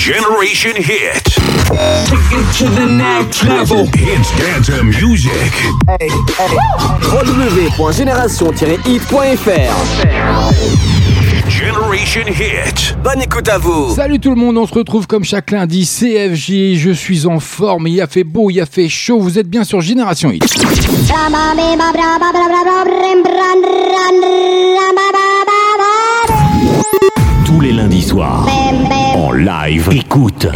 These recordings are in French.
Generation Hit. to the next level. Hits dance music. www.génération-hit.fr Generation Hit. Bonne écoute à vous. Salut tout le monde, on se retrouve comme chaque lundi, CFJ, je suis en forme, il a fait beau, il a fait chaud, vous êtes bien sur Génération Hit. Tous les lundis soirs, en live, écoute.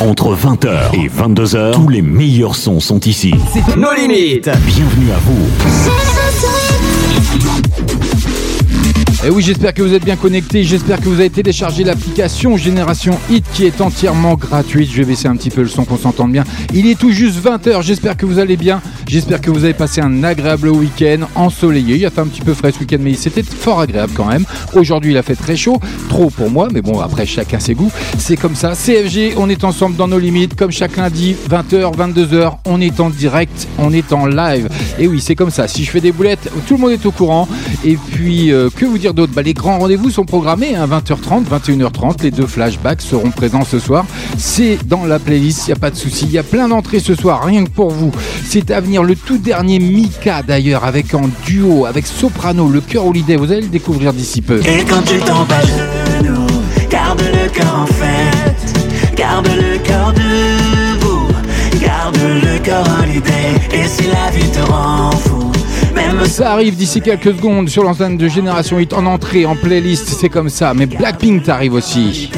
Entre 20h et 22h, tous les meilleurs sons sont ici. Nos limites. Bienvenue à vous. Et Eh oui, j'espère que vous êtes bien connectés, j'espère que vous avez téléchargé l'application Génération Hit qui est entièrement gratuite. Je vais baisser un petit peu le son qu'on s'entende bien. Il est tout juste 20h, j'espère que vous allez bien, j'espère que vous avez passé un agréable week-end ensoleillé. Il a fait un petit peu frais ce week-end, mais c'était fort agréable quand même. Aujourd'hui, il a fait très chaud, trop pour moi, mais bon, après chacun ses goûts. C'est comme ça. CFG, on est ensemble dans nos limites, comme chaque lundi, 20h, 22h, on est en direct, on est en live. Et oui, c'est comme ça. Si je fais des boulettes, tout le monde est au courant. Et puis, euh, que vous dire d'autre bah, Les grands rendez-vous sont programmés, hein, 20h30, 21h30. Les deux flashbacks seront présents ce soir. C'est dans la playlist, il n'y a pas de souci. Il y a plein d'entrées ce soir, rien que pour vous. C'est à venir le tout dernier Mika d'ailleurs, avec en duo, avec Soprano, le cœur Holiday. Vous allez le découvrir d'ici peu. Et quand tu à genoux, garde le cœur en fête, garde le cœur debout, garde le cœur l'idée. Et si la vie te rend fou, Ça arrive d'ici quelques secondes sur l'antenne de Génération 8 en entrée, en playlist, c'est comme ça. Mais Blackpink t'arrive aussi.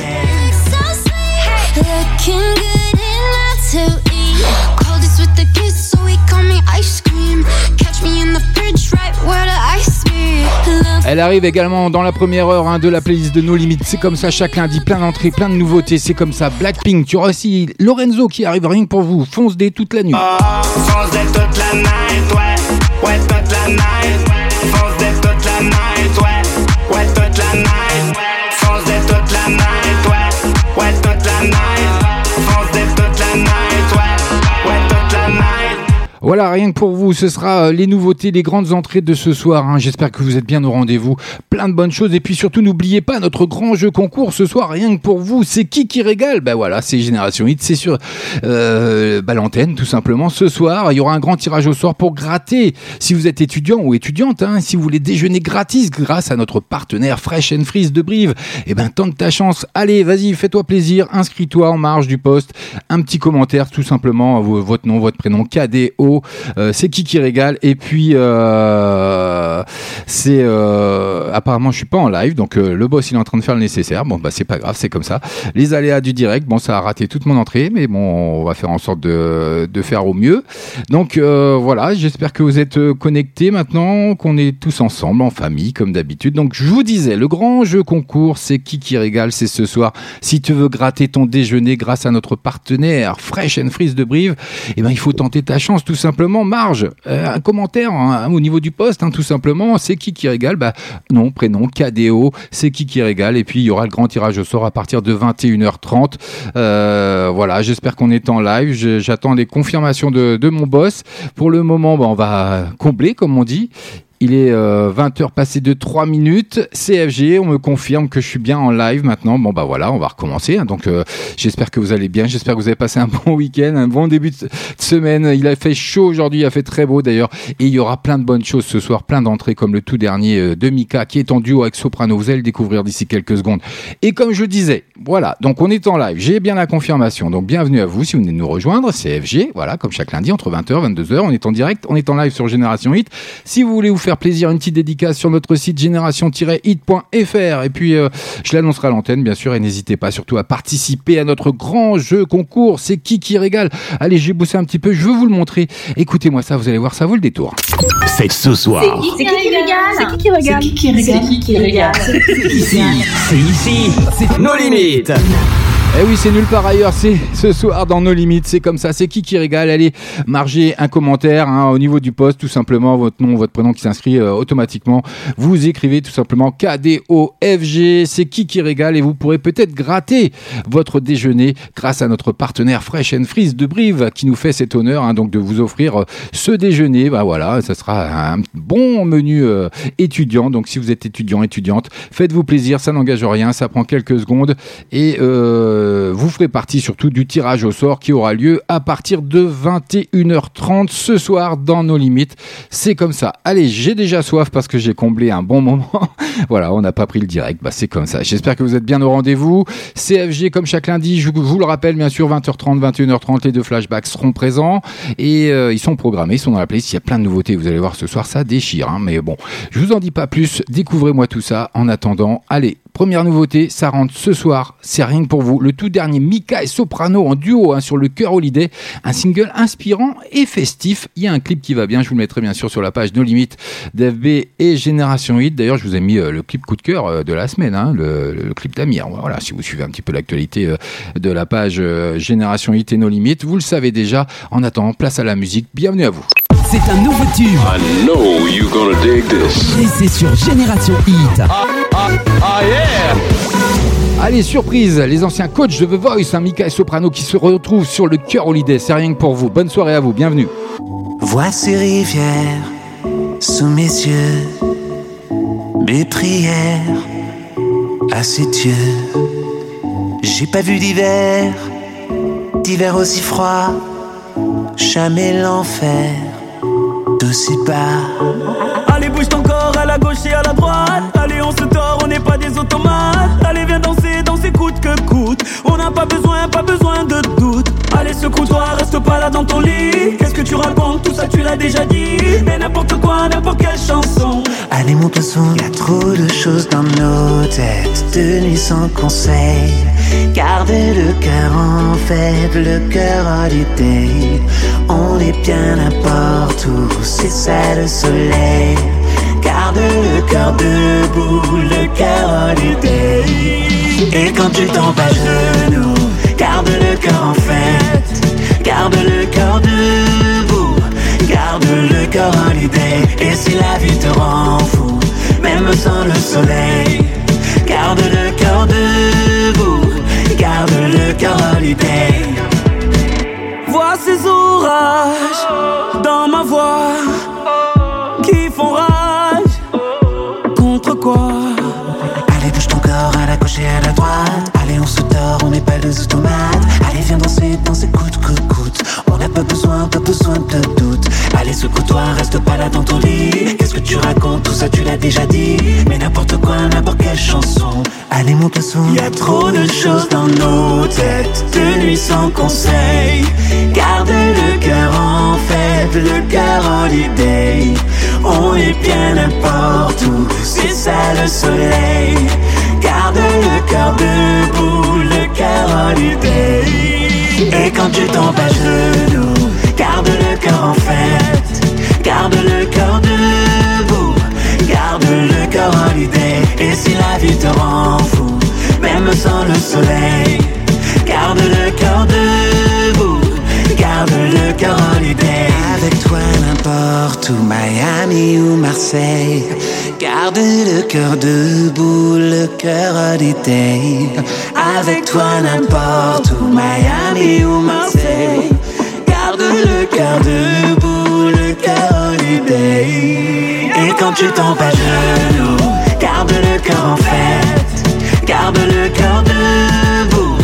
Elle arrive également dans la première heure hein, de la playlist de nos limites. C'est comme ça chaque lundi, plein d'entrées, plein de nouveautés. C'est comme ça. Blackpink, tu auras aussi Lorenzo qui arrive rien que pour vous. Fonce des toute la nuit. Ouais, ouais, toute la night. Fonce dès toute la night, ouais, ouais, toute la night. Fonce dès toute la night, ouais, ouais, toute la night. Voilà, rien que pour vous, ce sera euh, les nouveautés, les grandes entrées de ce soir. hein. J'espère que vous êtes bien au rendez-vous. Plein de bonnes choses. Et puis surtout, n'oubliez pas notre grand jeu concours ce soir, rien que pour vous. C'est qui qui régale? Ben voilà, c'est Génération Hit. C'est sur euh, bah, l'antenne, tout simplement. Ce soir, il y aura un grand tirage au sort pour gratter. Si vous êtes étudiant ou étudiante, hein, si vous voulez déjeuner gratis grâce à notre partenaire Fresh and Freeze de Brive, eh ben tente ta chance. Allez, vas-y, fais-toi plaisir. Inscris-toi en marge du poste. Un petit commentaire, tout simplement. vo- Votre nom, votre prénom, KDO. Euh, c'est qui qui régale. Et puis, euh, c'est euh, apparemment, je suis pas en live, donc le boss il est en train de faire le nécessaire. Bon, bah c'est pas grave, c'est comme ça. Les aléas du direct, bon, ça a raté toute mon entrée, mais bon, on va faire en sorte de, faire au mieux. Donc voilà, j'espère que vous êtes connectés maintenant, qu'on est tous ensemble en famille comme d'habitude. Donc je vous disais, le grand jeu concours, c'est qui qui régale, c'est ce soir. Si tu veux gratter ton déjeuner grâce à notre partenaire Fresh and Freeze de Brive, eh ben il faut tenter ta chance tout simplement. Marge, euh, un commentaire hein, au niveau du poste, hein, tout simplement. C'est qui qui régale? Bah nom, prénom, KDO, c'est qui qui régale? Et puis il y aura le grand tirage au sort à partir de 21h30. Euh, voilà, j'espère qu'on est en live. J'attends les confirmations de, de mon boss. Pour le moment, bah, on va combler, comme on dit. Il est 20h passé de 3 minutes. CFG, on me confirme que je suis bien en live maintenant. Bon bah voilà, on va recommencer. hein. Donc euh, j'espère que vous allez bien. J'espère que vous avez passé un bon week-end, un bon début de semaine. Il a fait chaud aujourd'hui, il a fait très beau d'ailleurs. Et il y aura plein de bonnes choses ce soir, plein d'entrées comme le tout dernier euh, de Mika qui est en duo avec Soprano. Vous allez le découvrir d'ici quelques secondes. Et comme je disais, voilà, donc on est en live. J'ai bien la confirmation. Donc bienvenue à vous si vous venez de nous rejoindre. CFG, voilà, comme chaque lundi entre 20h 22h, on est en direct, on est en live sur Génération Hit. Si vous voulez vous faire plaisir, une petite dédicace sur notre site génération-hit.fr. Et puis, euh, je l'annoncerai à l'antenne, bien sûr. Et n'hésitez pas surtout à participer à notre grand jeu concours. C'est qui qui régale? Allez, j'ai bossé un petit peu. Je veux vous le montrer. Écoutez-moi ça, vous allez voir, ça vaut le détour. C'est ce soir. C'est qui qui régale? C'est qui qui régale? C'est qui qui régale? C'est qui qui régale? C'est ici. C'est ici. Nos limites. Eh oui, c'est nulle part ailleurs, c'est ce soir dans nos limites, c'est comme ça, c'est qui qui régale. Allez, margez un commentaire hein, au niveau du poste, tout simplement, votre nom, votre prénom qui s'inscrit euh, automatiquement. Vous écrivez tout simplement KDOFG, c'est qui qui régale et vous pourrez peut-être gratter votre déjeuner grâce à notre partenaire Fresh and Freeze de Brive qui nous fait cet honneur hein, donc de vous offrir euh, ce déjeuner. Bah voilà, ça sera un bon menu euh, étudiant. Donc si vous êtes étudiant, étudiante, faites-vous plaisir, ça n'engage rien, ça prend quelques secondes et euh, vous ferez partie surtout du tirage au sort qui aura lieu à partir de 21h30 ce soir dans nos limites. C'est comme ça. Allez, j'ai déjà soif parce que j'ai comblé un bon moment. voilà, on n'a pas pris le direct. Bah, c'est comme ça. J'espère que vous êtes bien au rendez-vous. CFG, comme chaque lundi, je vous le rappelle, bien sûr, 20h30, 21h30, les deux flashbacks seront présents et euh, ils sont programmés, ils sont dans la playlist. Il y a plein de nouveautés. Vous allez voir ce soir, ça déchire. hein. Mais bon, je vous en dis pas plus. Découvrez-moi tout ça. En attendant, allez, Première nouveauté, ça rentre ce soir, c'est rien que pour vous. Le tout dernier Mika et Soprano en duo hein, sur le cœur Holiday, un single inspirant et festif. Il y a un clip qui va bien, je vous le mettrai bien sûr sur la page No Limit d'FB et Génération Hit. D'ailleurs, je vous ai mis euh, le clip coup de cœur euh, de la semaine, hein, le, le clip d'Amir. Voilà, si vous suivez un petit peu l'actualité euh, de la page euh, Génération Hit et No Limit, vous le savez déjà. En attendant, place à la musique. Bienvenue à vous. C'est un nouveau tube. I know you're gonna dig this. Et c'est sur Génération Hit. Allez, surprise, les anciens coachs de The Voice, hein, Mika et Soprano qui se retrouvent sur le cœur Holiday. C'est rien que pour vous. Bonne soirée à vous, bienvenue. Vois ces rivières sous mes yeux, mes prières à ces dieux. J'ai pas vu d'hiver, d'hiver aussi froid, jamais l'enfer d'aussi bas. Allez, bouge ton corps à la gauche et à la droite. Allez, viens danser, danser coûte que coûte. On n'a pas besoin, pas besoin de doute. Allez, secoue-toi, reste pas là dans ton lit. Qu'est-ce que tu racontes? Tout ça, tu l'as déjà dit. Mais n'importe quoi, n'importe quelle chanson. Allez mon poisson, y a trop de choses dans nos têtes, de nuit sans conseil. Garde le cœur en fête, le cœur holiday. On est bien n'importe où, c'est ça le soleil. Garde le cœur debout, le cœur holiday. Et quand tu tombes à genoux, garde le cœur en fête. Garde le cœur debout, garde le cœur holiday. Et si la vie te rend fou, même sans le soleil, garde le cœur debout, garde le cœur holiday. Vois ces orages dans ma voix qui font Allez, bouge ton corps à la gauche et à la droite. Allez, on se dort, on n'est pas des automates. Allez, viens danser, danser, coûte, coûte, coûte. On n'a pas besoin, pas besoin de doute. Allez, secoue-toi, reste pas là dans ton lit. Qu'est-ce que tu racontes? Tout ça, tu l'as déjà dit. Mais n'importe quoi, n'importe quelle chanson. Allez, mon poisson. Y trop de choses dans nos têtes, de nuit sans conseil. Garde le cœur en fête, le cœur holiday. On est bien n'importe où, c'est ça le soleil. Garde le cœur debout, le cœur holiday. Et quand tu tombes à genoux, garde le cœur en fête. Garde le cœur debout, garde le cœur holiday. Et si la vie te rend fou, même sans le soleil, garde le cœur debout, garde le cœur holiday. Avec toi n'importe où, Miami ou Marseille, garde le cœur debout, le cœur holiday. Avec toi n'importe où, Miami ou Marseille, garde le cœur debout, le cœur holiday. Et quand tu tombes à genoux, garde le cœur en fête, garde le cœur debout,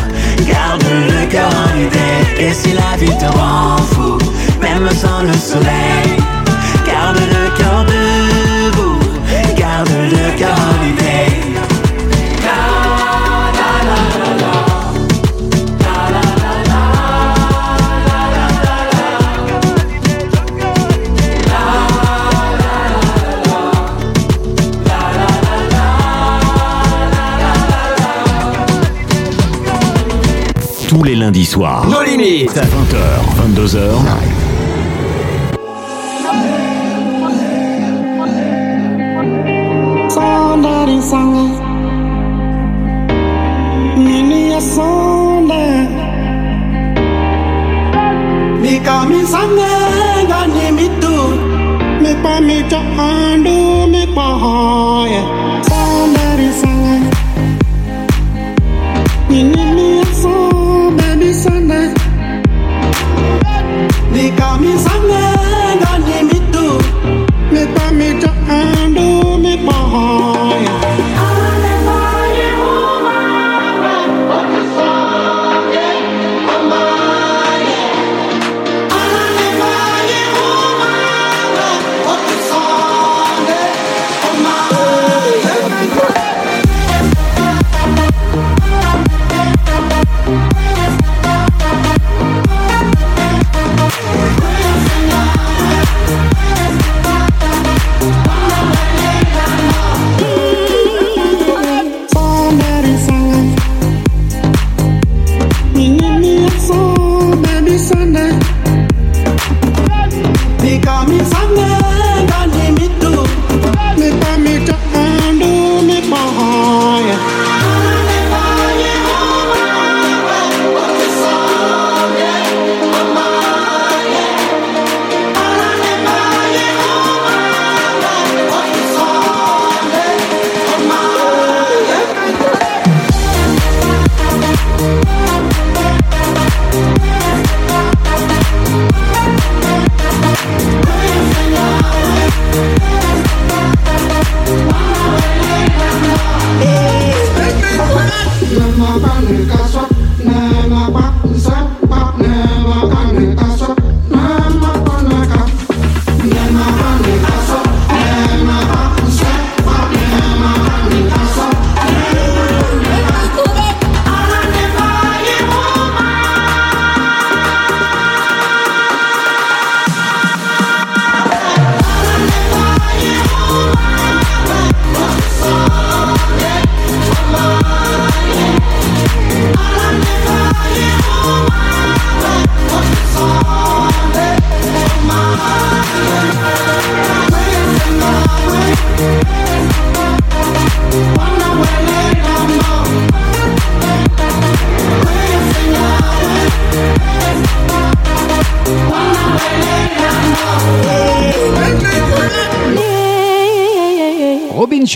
garde le cœur holiday. Et si la vie te rend fou, même sans le soleil, garde le cœur debout, garde le cœur holiday. Tous les lundis soirs. Nos limites. 20h, 22h. sanga Nini ya sonde Mika Gani mitu. Mipa mita andu Mipa haya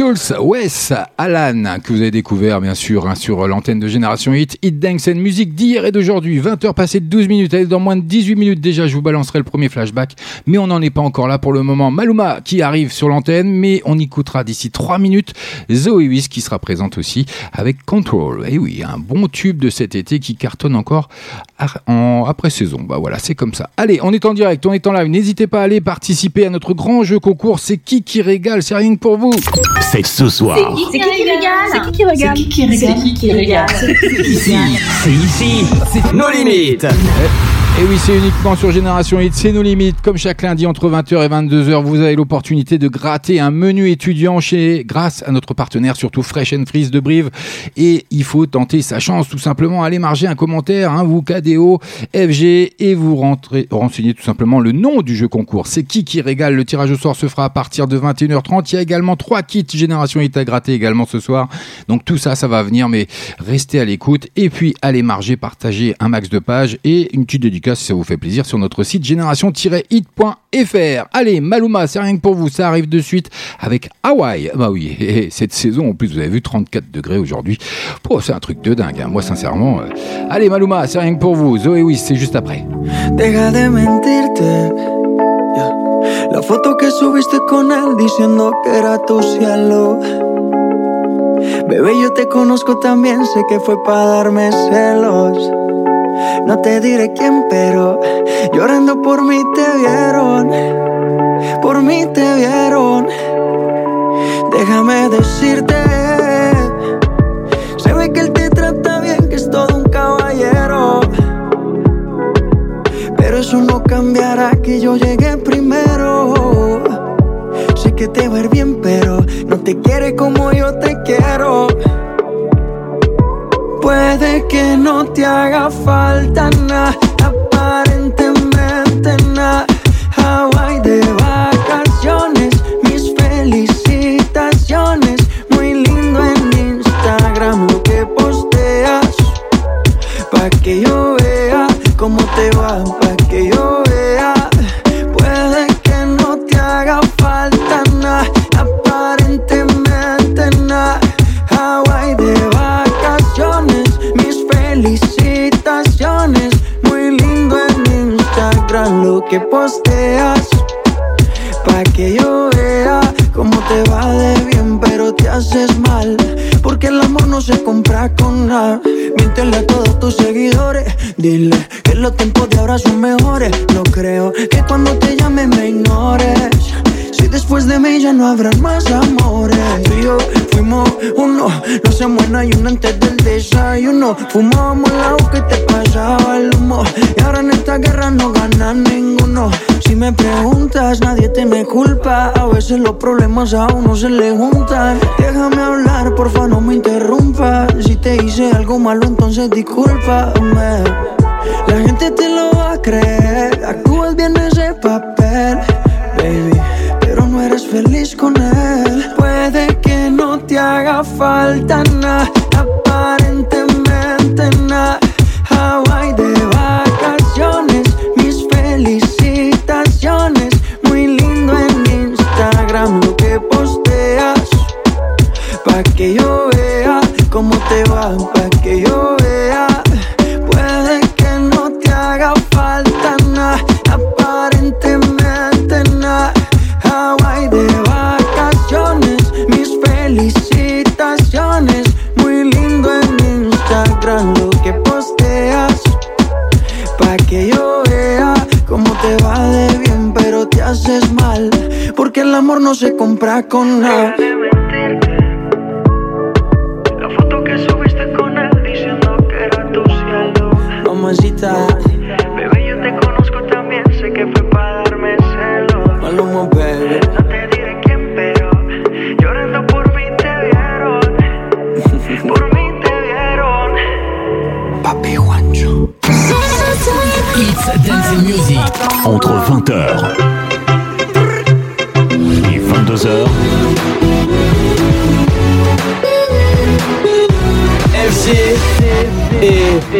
Schulz, Wes, Alan, que vous avez découvert bien sûr hein, sur l'antenne de Génération Hit, Hit Dance and Music d'hier et d'aujourd'hui, 20h passées de 12 minutes, allez dans moins de 18 minutes déjà, je vous balancerai le premier flashback, mais on n'en est pas encore là pour le moment. Maluma qui arrive sur l'antenne, mais on écoutera d'ici 3 minutes Zoé Wiss qui sera présente aussi avec Control. Et oui, un bon tube de cet été qui cartonne encore en après saison. Bah voilà, c'est comme ça. Allez, on est en direct, on est en live. N'hésitez pas à aller participer à notre grand jeu concours. C'est qui qui régale? C'est rien que pour vous. C'est ce soir. C'est qui qui régale C'est qui qui régale C'est qui qui régale C'est qui qui régale Ici, c'est ici, c'est nos limites. Et oui, c'est uniquement sur Génération Hit, c'est nos limites. Comme chaque lundi entre 20h et 22h, vous avez l'opportunité de gratter un menu étudiant chez, grâce à notre partenaire, surtout Fresh and Freeze de Brive. Et il faut tenter sa chance, tout simplement. Allez marger un commentaire, hein, vous, KDO, FG, et vous rentrez, renseignez tout simplement le nom du jeu concours. C'est qui qui régale. Le tirage au sort se fera à partir de 21h30. Il y a également trois kits Génération Hit à gratter également ce soir. Donc tout ça, ça va venir, mais restez à l'écoute. Et puis, allez marger, partager un max de pages et une petite dédicace si ça vous fait plaisir sur notre site génération-hit.fr. Allez, Maluma, c'est rien que pour vous, ça arrive de suite avec Hawaï. Bah oui, et cette saison, en plus, vous avez vu 34 degrés aujourd'hui. Oh, c'est un truc de dingue, hein. moi sincèrement. euh. Allez, Maluma, c'est rien que pour vous. Zoé, oui, c'est juste après. Deja de mentirte. La foto que subiste con él diciendo que era tu cielo. Yo te conozco también, sé que fue para darme celos. No te diré quién, pero llorando por mí te vieron. Por mí te vieron. Déjame decirte. Se ve que él te trata bien, que es todo un caballero. Pero eso no cambiará que yo llegué primero. Sé que te va a ir bien, pero no te quiere como yo te quiero. Puede que no te haga falta nada, aparentemente nada. Hawaii de vacaciones, mis felicitaciones. Muy lindo en Instagram lo que posteas. Pa' que yo vea cómo te va para que yo vea. Que posteas. Pa' que yo vea cómo te va de bien, pero te haces mal. Porque el amor no se compra con nada. Miéntele a todos tus seguidores. Dile que los tiempos de ahora son mejores. No creo que cuando te llame me ignores. Si después de mí ya no habrán más amores. Tú y yo fuimos uno, no se muera y uno antes del desayuno. Fumábamos agua que te pasaba el humo. Y ahora en esta guerra no gana ninguno. Si me preguntas, nadie te me culpa. A veces los problemas a uno se le juntan. Déjame hablar, porfa, no me interrumpas. Si te hice algo malo, entonces discúlpame. La gente te lo va a creer. Actúas bien ese papel, feliz con él. Puede que no te haga falta nada, aparentemente nada. Hawaii de vacaciones, mis felicitaciones. Muy lindo en Instagram lo que posteas. Pa' que yo vea cómo te va, pa' que yo el amor no se compra con nada. La foto que subiste con él diciendo que era tu cielo. Mamacita,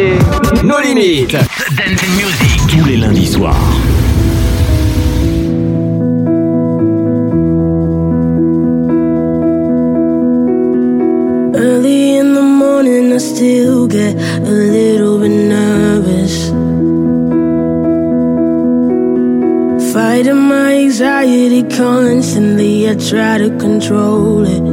et nos limites. Dancing Music. Tous les lundis soirs. Early in the morning, I still get a little bit nervous. Fighting my anxiety constantly, I try to control it.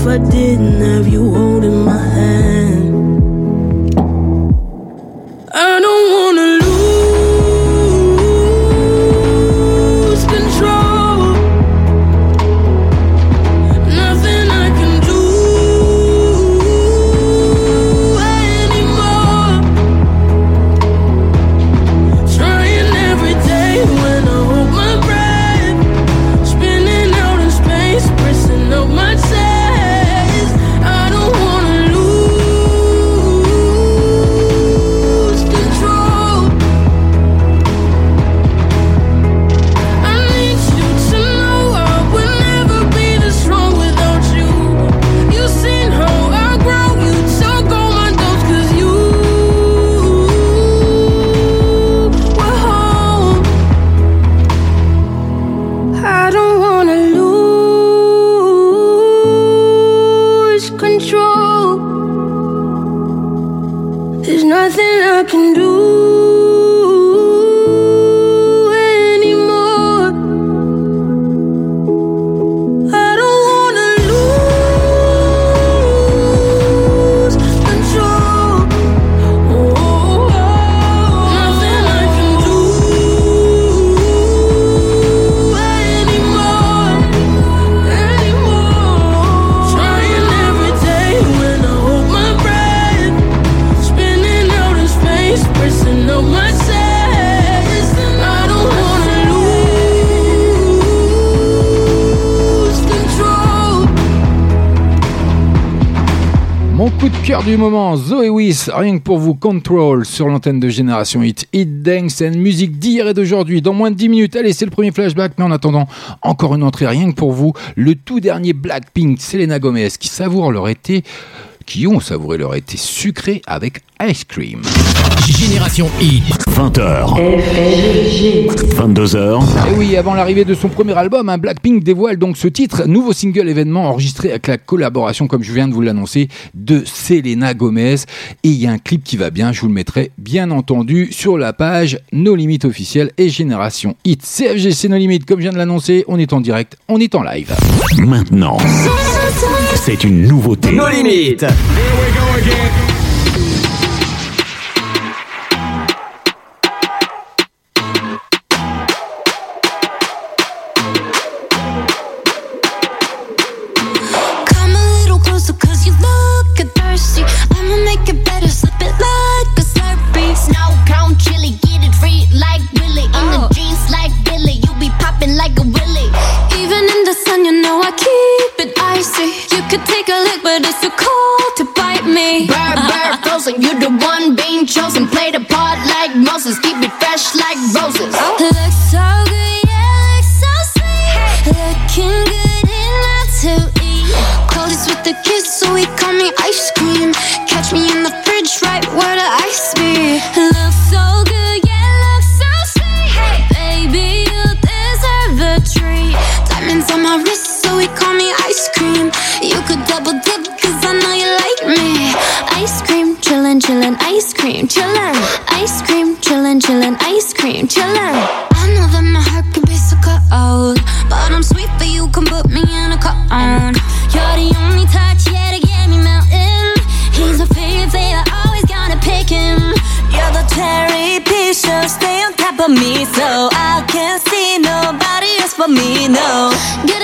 If I didn't have you holding my moment, Zoé Wiss, rien que pour vous, Control sur l'antenne de Génération Hit. Hit Dance and musique d'hier et d'aujourd'hui, dans moins de 10 minutes. Allez, c'est le premier flashback, mais en attendant, encore une entrée, rien que pour vous, le tout dernier Blackpink, Selena Gomez, qui savoure leur été qui ont savouré leur été sucré avec Ice Cream. Génération Hit. 20h. 22h. Et oui, avant l'arrivée de son premier album, un Blackpink dévoile donc ce titre, nouveau single événement enregistré avec la collaboration, comme je viens de vous l'annoncer, de Selena Gomez. Et il y a un clip qui va bien, je vous le mettrai bien entendu sur la page No Limit officielle et Génération Hit. CFG, c'est No Limit, comme je viens de l'annoncer, on est en direct, on est en live. Maintenant, c'est une nouveauté. Nos limites. Come Ice cream, Catch me in the fridge, right? Where the ice me. Looks so good, yeah, look so sweet. Baby, you deserve a treat. Diamonds on my wrist, so we call me ice cream. You could double dip, I know you like me. Ice cream, chilling chillin', ice cream, chillin'. Ice cream, chillin', chillin', cream, chillin' I know that my heart can be so cold But I'm sweet but you can put me in a cone You're the only touch, yeah, to get me melting. He's a favorite, I always gotta pick him. You're the cherry piece, so stay on top of me So I can't see nobody else but me, no. Get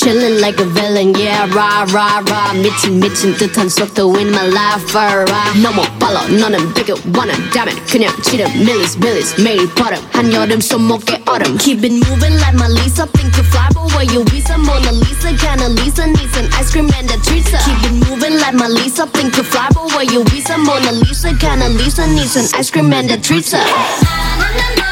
Chillin' like a villain, yeah, rah, rah, rah. 미친, 미친 듯한 속도 in my life, alright. 너무 빨라, 너는 되게 원한다면 그냥 치름, millies, millies. 매일 버릇, 한여름 손목에 얼음. Keep it moving like my Lisa. Think you fly, but where you visa? Mona Lisa, kinda Lisa, needs an ice cream and a treat. Keep it moving like my Lisa. Think you fly, but where you visa? Mona Lisa, kinda Lisa, needs an ice cream and a treat. Ice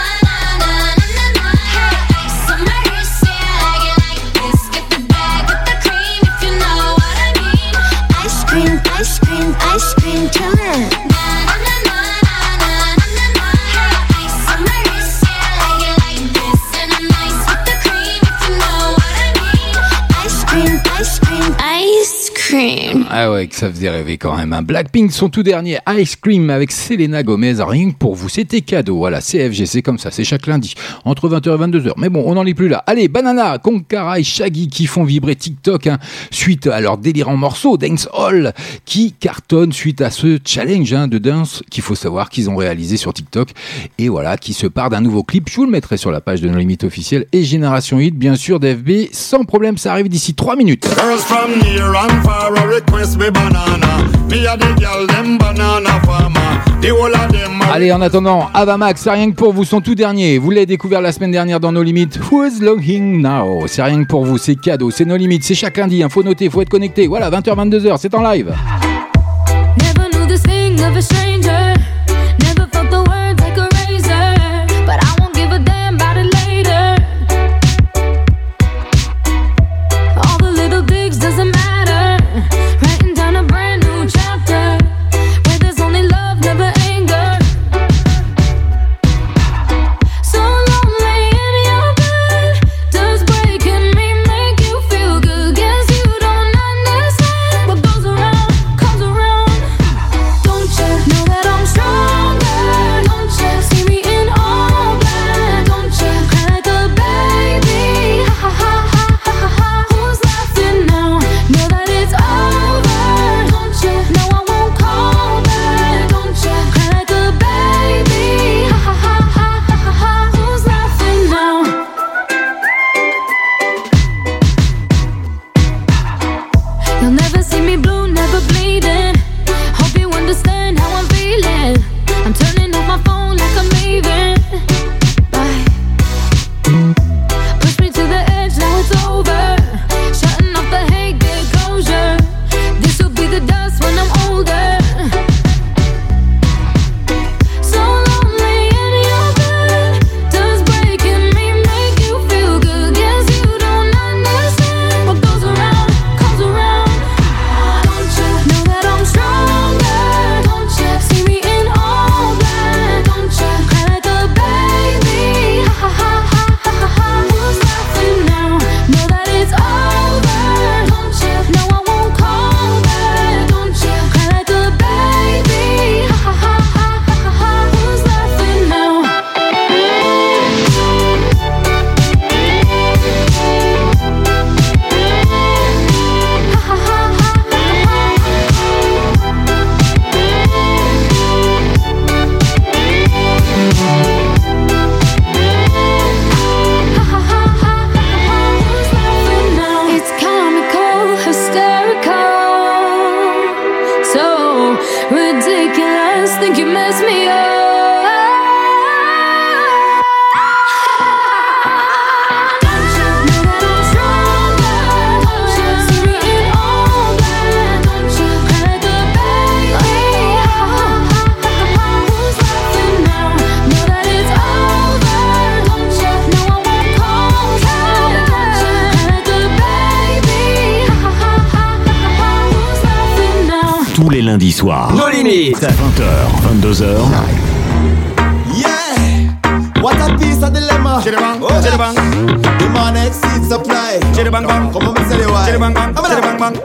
Cream Ah ouais, que ça faisait rêver quand même. Un Blackpink, son tout dernier Ice Cream avec Selena Gomez, rien que pour vous. C'était cadeau. Voilà, CFG, c'est comme ça, c'est chaque lundi, entre 20h et 22h. Mais bon, on n'en est plus là. Allez, Banana, Konkara et Shaggy qui font vibrer TikTok hein, suite à leur délirant morceau Dance Hall qui cartonne suite à ce challenge hein, de danse qu'il faut savoir qu'ils ont réalisé sur TikTok. Et voilà, qui se part d'un nouveau clip. Je vous le mettrai sur la page de nos limites officielles et Génération Hit, bien sûr, d'FB. Sans problème, ça arrive d'ici 3 minutes. Girls from near and far a request me banana. Me a the girl them banana farmer. The whole of them a Allez, en attendant, Avamax, c'est rien que pour vous, son tout dernier. Vous l'avez découvert la semaine dernière dans nos limites. Who's looking now? C'est rien que pour vous, c'est cadeau, c'est nos limites, c'est chaque lundi. Hein, faut noter, faut être connecté. Voilà, 20h, 22h, c'est en live. Never knew this thing of a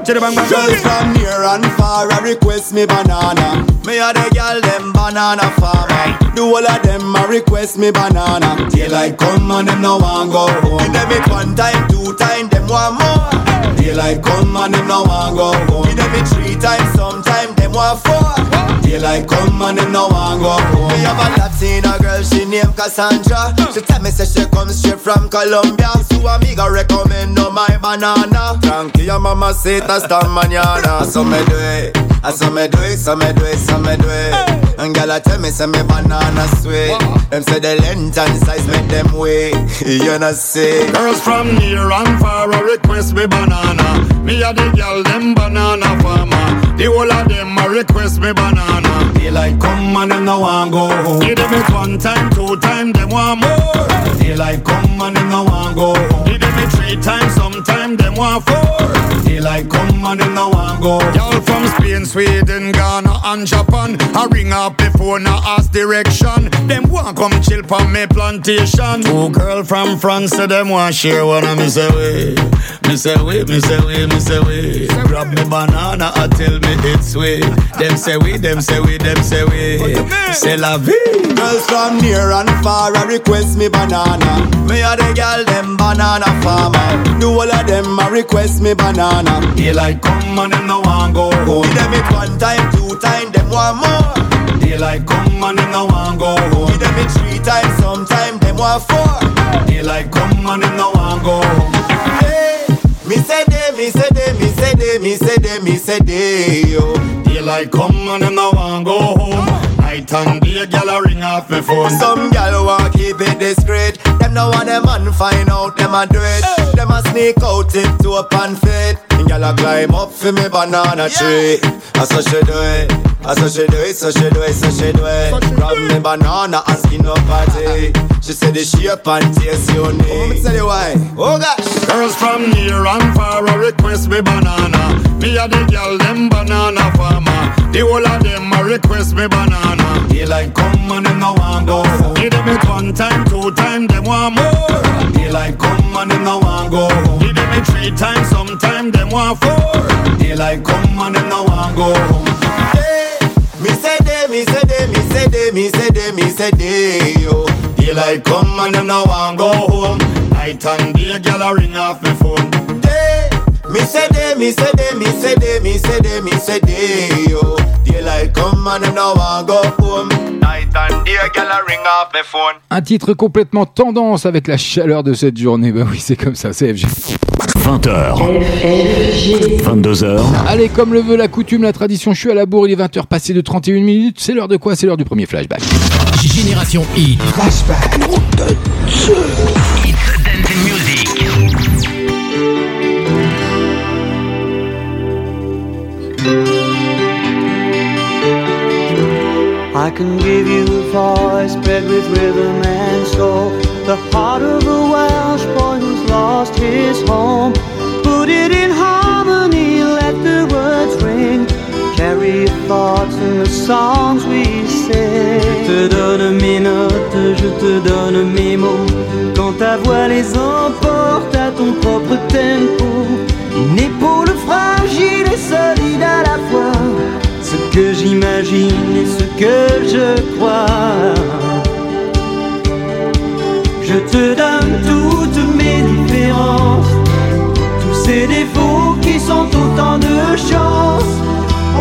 Chitty-bang, bang. Girls from near and far a request me banana. Me a the girl them banana farmer. Do all of them a request me banana. Daylight come and them no want go home. Give them it one time, two time, them want more. Daylight come and them no want go home. Give them it three times, sometime them want four. Daylight come and them no want go home. Me have a Latina girl, she named Cassandra. She tell me say she come straight from Colombia. So amiga recommend no my banana. Tranquila mama say hasta mañana. So me do it, so me do it, so me do it, so me do it. And girl I tell me say me banana sweet. Them say the length and size make them wait. You know say. Girls from near and far a request me banana. Me a the girl them banana farmer. The whole of them a request me banana. Daylight come and them no want go home. Give them it one time, two time, them want more. Daylight come and them no want go home. Give them it three times, sometime them want four. Daylight come and them no want go. Home. Y'all from Spain, Sweden, Ghana and Japan I ring up the phone, I ask direction. Them want come chill on me plantation. Two girl from France, say them want share one of me say way Me say way, me say way, me say way Grab me banana, I tell me it's sweet. Them say we, them say we, them say we Say la vie. Girls from near and far I request me banana. Me a the girl them banana farmer. Do all of them a request me banana. Daylight come and them no want go home Give them it one time, two time, them want more. Daylight come and them no want go home Give them it three times, sometime them want four. Daylight come and them no want go home Hey, me say they, me say they, me say they, me say they, me say they, yo. Daylight come and them no want go home. Night and day, gyal a ring off me phone. Some gal want keep it discreet. Them no want them man find out them a do it. Them a sneak out into a pan fit. And gal a climb up for me banana tree. I so she do it. I so she do it, so she do it, so she do it. Grab me banana and skin up party. She said the shape and taste unique. Oh, me tell you why. Oh gosh. Girls from near and far a request me banana. Me a the girl them banana farmer. The whole of them a request me banana. Daylight come and them no want go home. Give them it one time, two time, them want more. Daylight come and them no want go home. Give them it three times, sometime them want four. Daylight come and them no want go home. Hey, me say they, me say they, me say they, me say they, me say they, yo. Daylight come and them no want go home. Night and day, gyal a ring off me phone. They, me say they, me say they, me say they, me say they, me say they, yo. Daylight come and them no want go home. Night and day, gyal a ring off me phone. Un titre complètement tendance avec la chaleur de cette journée. Bah oui, c'est comme ça, c'est FG. 20h, 22h, Allez, comme le veut la coutume, la tradition, je suis à la bourre, il est 20h passé de 31 minutes. C'est l'heure de quoi? C'est l'heure du premier flashback. Génération Hit. Flashback. I can give you a voice bred with rhythm and soul. The heart of a Welsh boy who's lost his home. Put it in harmony, let the words ring. Carry your thoughts in the songs we sing. Je te donne mes notes, je te donne mes mots. Quand ta voix les emporte à ton propre tempo. Une épaule fragile et solide à la fois. Ce que j'imagine et ce que je crois. Je te donne toutes mes différences, tous ces défauts qui sont autant de chance.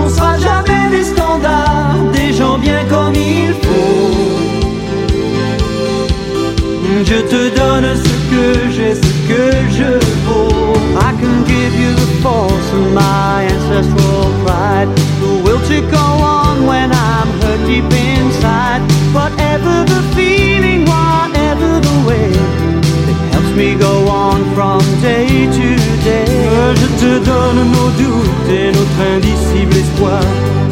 On sera jamais des standards, des gens bien comme il faut. Je te donne ce que j'ai, ce que je vaux. I can give you the force of my to go on when I'm hurt deep inside. Whatever the feeling, whatever the way, it helps me go on from day to day. Je te donne nos doutes et notre indicible espoir.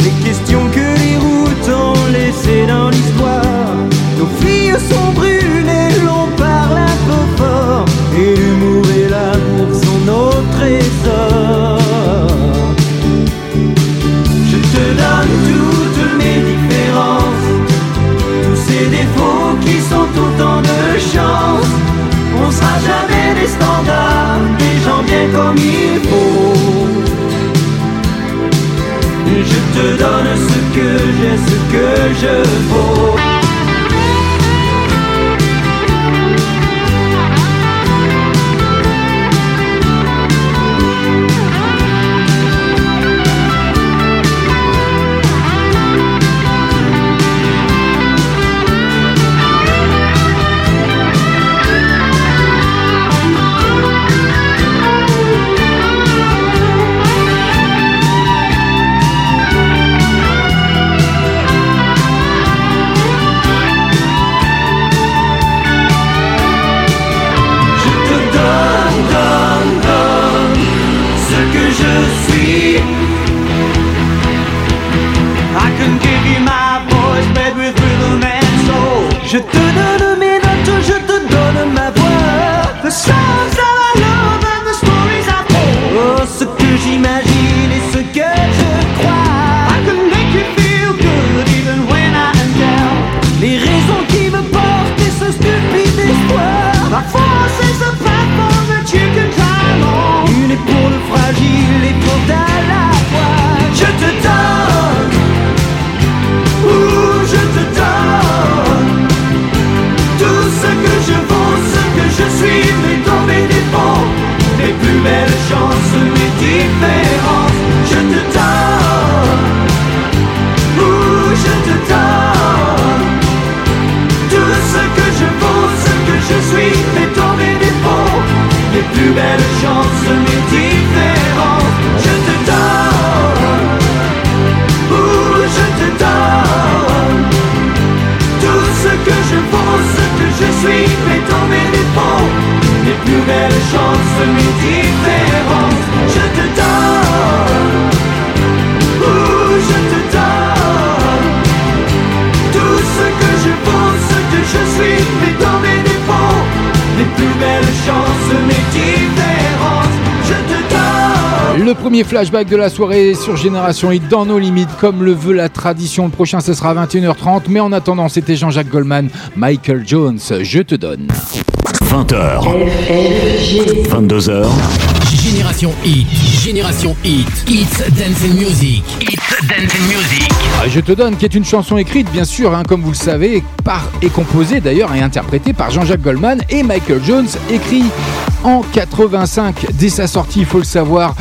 Les questions que les routes ont laissées dans l'histoire. Nos filles sont brunes et l'on parle un peu fort. Et l'humour et l'amour sont nos trésors. Des standards, des gens bien comme il faut. Je te donne ce que j'ai, ce que je vaux. Je te donne premier flashback de la soirée sur Génération Hit dans nos limites, comme le veut la tradition. Le prochain, ce sera à 21h30. Mais en attendant, c'était Jean-Jacques Goldman, Michael Jones. Je te donne. 20h. 22h. Génération Hit, Génération Hit, It's Dancing Music, It's Dancing Music. Ah, Je te donne, qui est une chanson écrite, bien sûr, hein, comme vous le savez, par et composée d'ailleurs et interprétée par Jean-Jacques Goldman et Michael Jones, écrit en 85 dès sa sortie, il faut le savoir.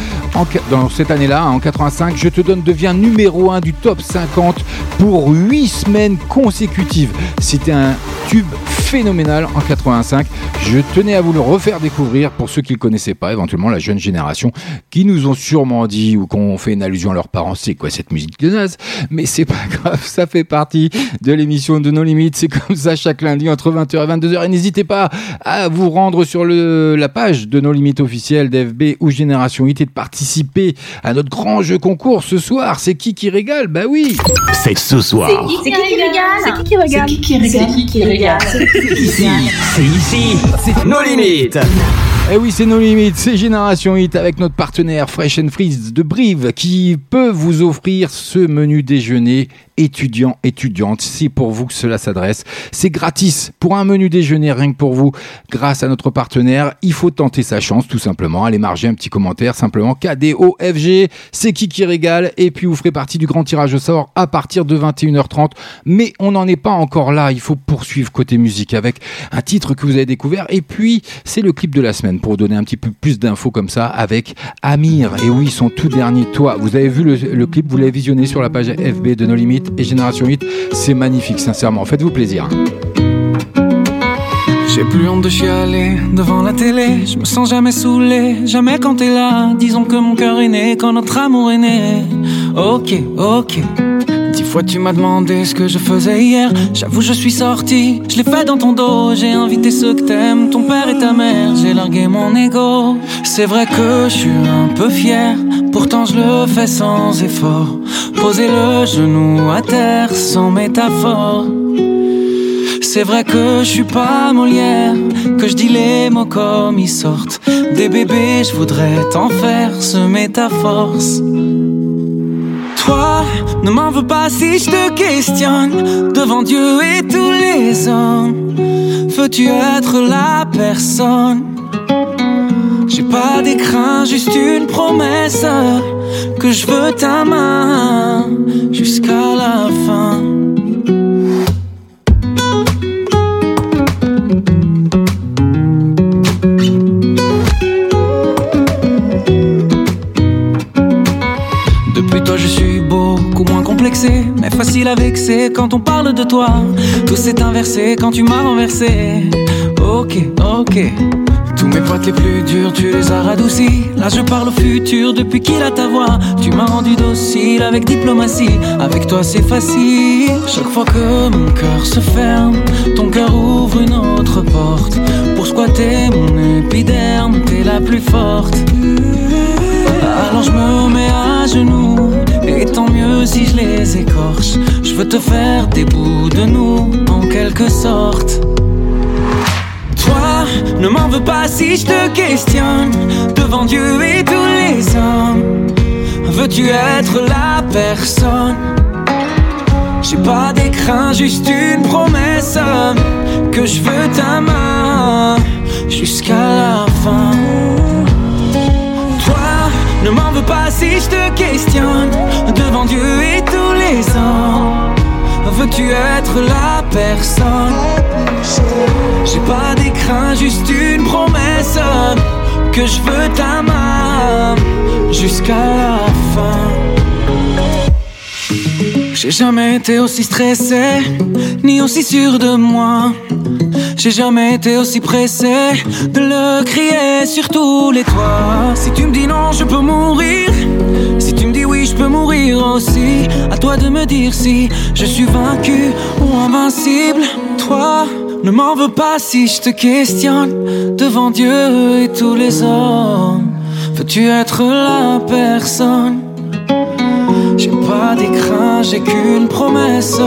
Dans cette année-là, hein, en 85, Je te donne devient numéro 1 du top 50 pour 8 semaines consécutives. C'était un tube phénoménal en 85. Je tenais à vous le refaire découvrir pour ceux qui ne le connaissaient pas, éventuellement la jeune génération, qui nous ont sûrement dit ou qu'on fait une allusion à leurs parents, c'est quoi cette musique de naze? Mais c'est pas grave, ça fait partie de l'émission de nos limites. C'est comme ça chaque lundi entre 20h et 22h. Et n'hésitez pas à vous rendre sur le, la page de nos limites officielles d'FB ou Génération Hit et de participer à notre grand jeu concours ce soir. C'est qui qui régale? Bah oui! C'est ce soir. C'est qui qui régale? C'est qui qui régale? C'est qui qui régale? C'est qui qui régale? Ici, c'est ici, c'est nos limites. Eh oui, c'est nos limites, c'est Génération Avec notre partenaire Fresh and Freeze de Brive qui peut vous offrir ce menu déjeuner étudiant étudiante. C'est pour vous que cela s'adresse. C'est gratis pour un menu déjeuner rien que pour vous grâce à notre partenaire. Il faut tenter sa chance tout simplement. Allez marger un petit commentaire simplement KDOFG. C'est qui qui régale et puis vous ferez partie du grand tirage au sort à partir de 21h30. Mais on n'en est pas encore là. Il faut poursuivre côté musique avec un titre que vous avez découvert et puis c'est le clip de la semaine pour donner un petit peu plus d'infos comme ça avec Amir. Et oui, son tout dernier toit. Vous avez vu le, le clip, vous l'avez visionné sur la page FB de No Limites et Génération 8. C'est magnifique, sincèrement. Faites-vous plaisir. J'ai plus honte de chialer devant la télé. Je me sens jamais saoulé, jamais quand t'es là. Disons que mon cœur est né quand notre amour est né. Ok, ok. Fois tu m'as demandé ce que je faisais hier. J'avoue, je suis sorti, je l'ai fait dans ton dos. J'ai invité ceux que t'aimes, ton père et ta mère. J'ai largué mon ego. C'est vrai que je suis un peu fier, pourtant je le fais sans effort. Poser le genou à terre sans métaphore. C'est vrai que je suis pas Molière, que je dis les mots comme ils sortent. Des bébés, je voudrais t'en faire ce métaphore. Toi, ne m'en veux pas si je te questionne devant Dieu et tous les hommes. Veux-tu être la personne? J'ai pas d'écran, juste une promesse que je veux ta main jusqu'à la fin. Mais facile à vexer quand on parle de toi Tout s'est inversé quand tu m'as renversé Ok, ok tous mes potes les plus durs, tu les as radoucis. Là, je parle au futur depuis qu'il a ta voix. Tu m'as rendu docile avec diplomatie. Avec toi, c'est facile. Chaque fois que mon cœur se ferme, ton cœur ouvre une autre porte. Pour squatter mon épiderme, t'es la plus forte. Alors je me mets à genoux Et tant mieux si je les écorche. Je veux te faire des bouts de nous En quelque sorte. Toi, ne m'en veux pas si je te questionne. Devant Dieu et tous les hommes Veux-tu être la personne? J'ai pas d'écran, juste une promesse Que je veux ta main Jusqu'à la fin ne m'en veux pas si je te questionne devant Dieu et tous les hommes. Veux-tu être la personne? J'ai pas d'écran, juste une promesse que je veux ta main jusqu'à la fin. J'ai jamais été aussi stressé, ni aussi sûr de moi. J'ai jamais été aussi pressé de le crier sur tous les toits. Si tu me dis non, je peux mourir. Si tu me dis oui, je peux mourir aussi. À toi de me dire si je suis vaincu ou invincible. Toi, ne m'en veux pas si je te questionne devant Dieu et tous les hommes. Veux-tu être la personne? J'ai pas d'écran, j'ai qu'une promesse.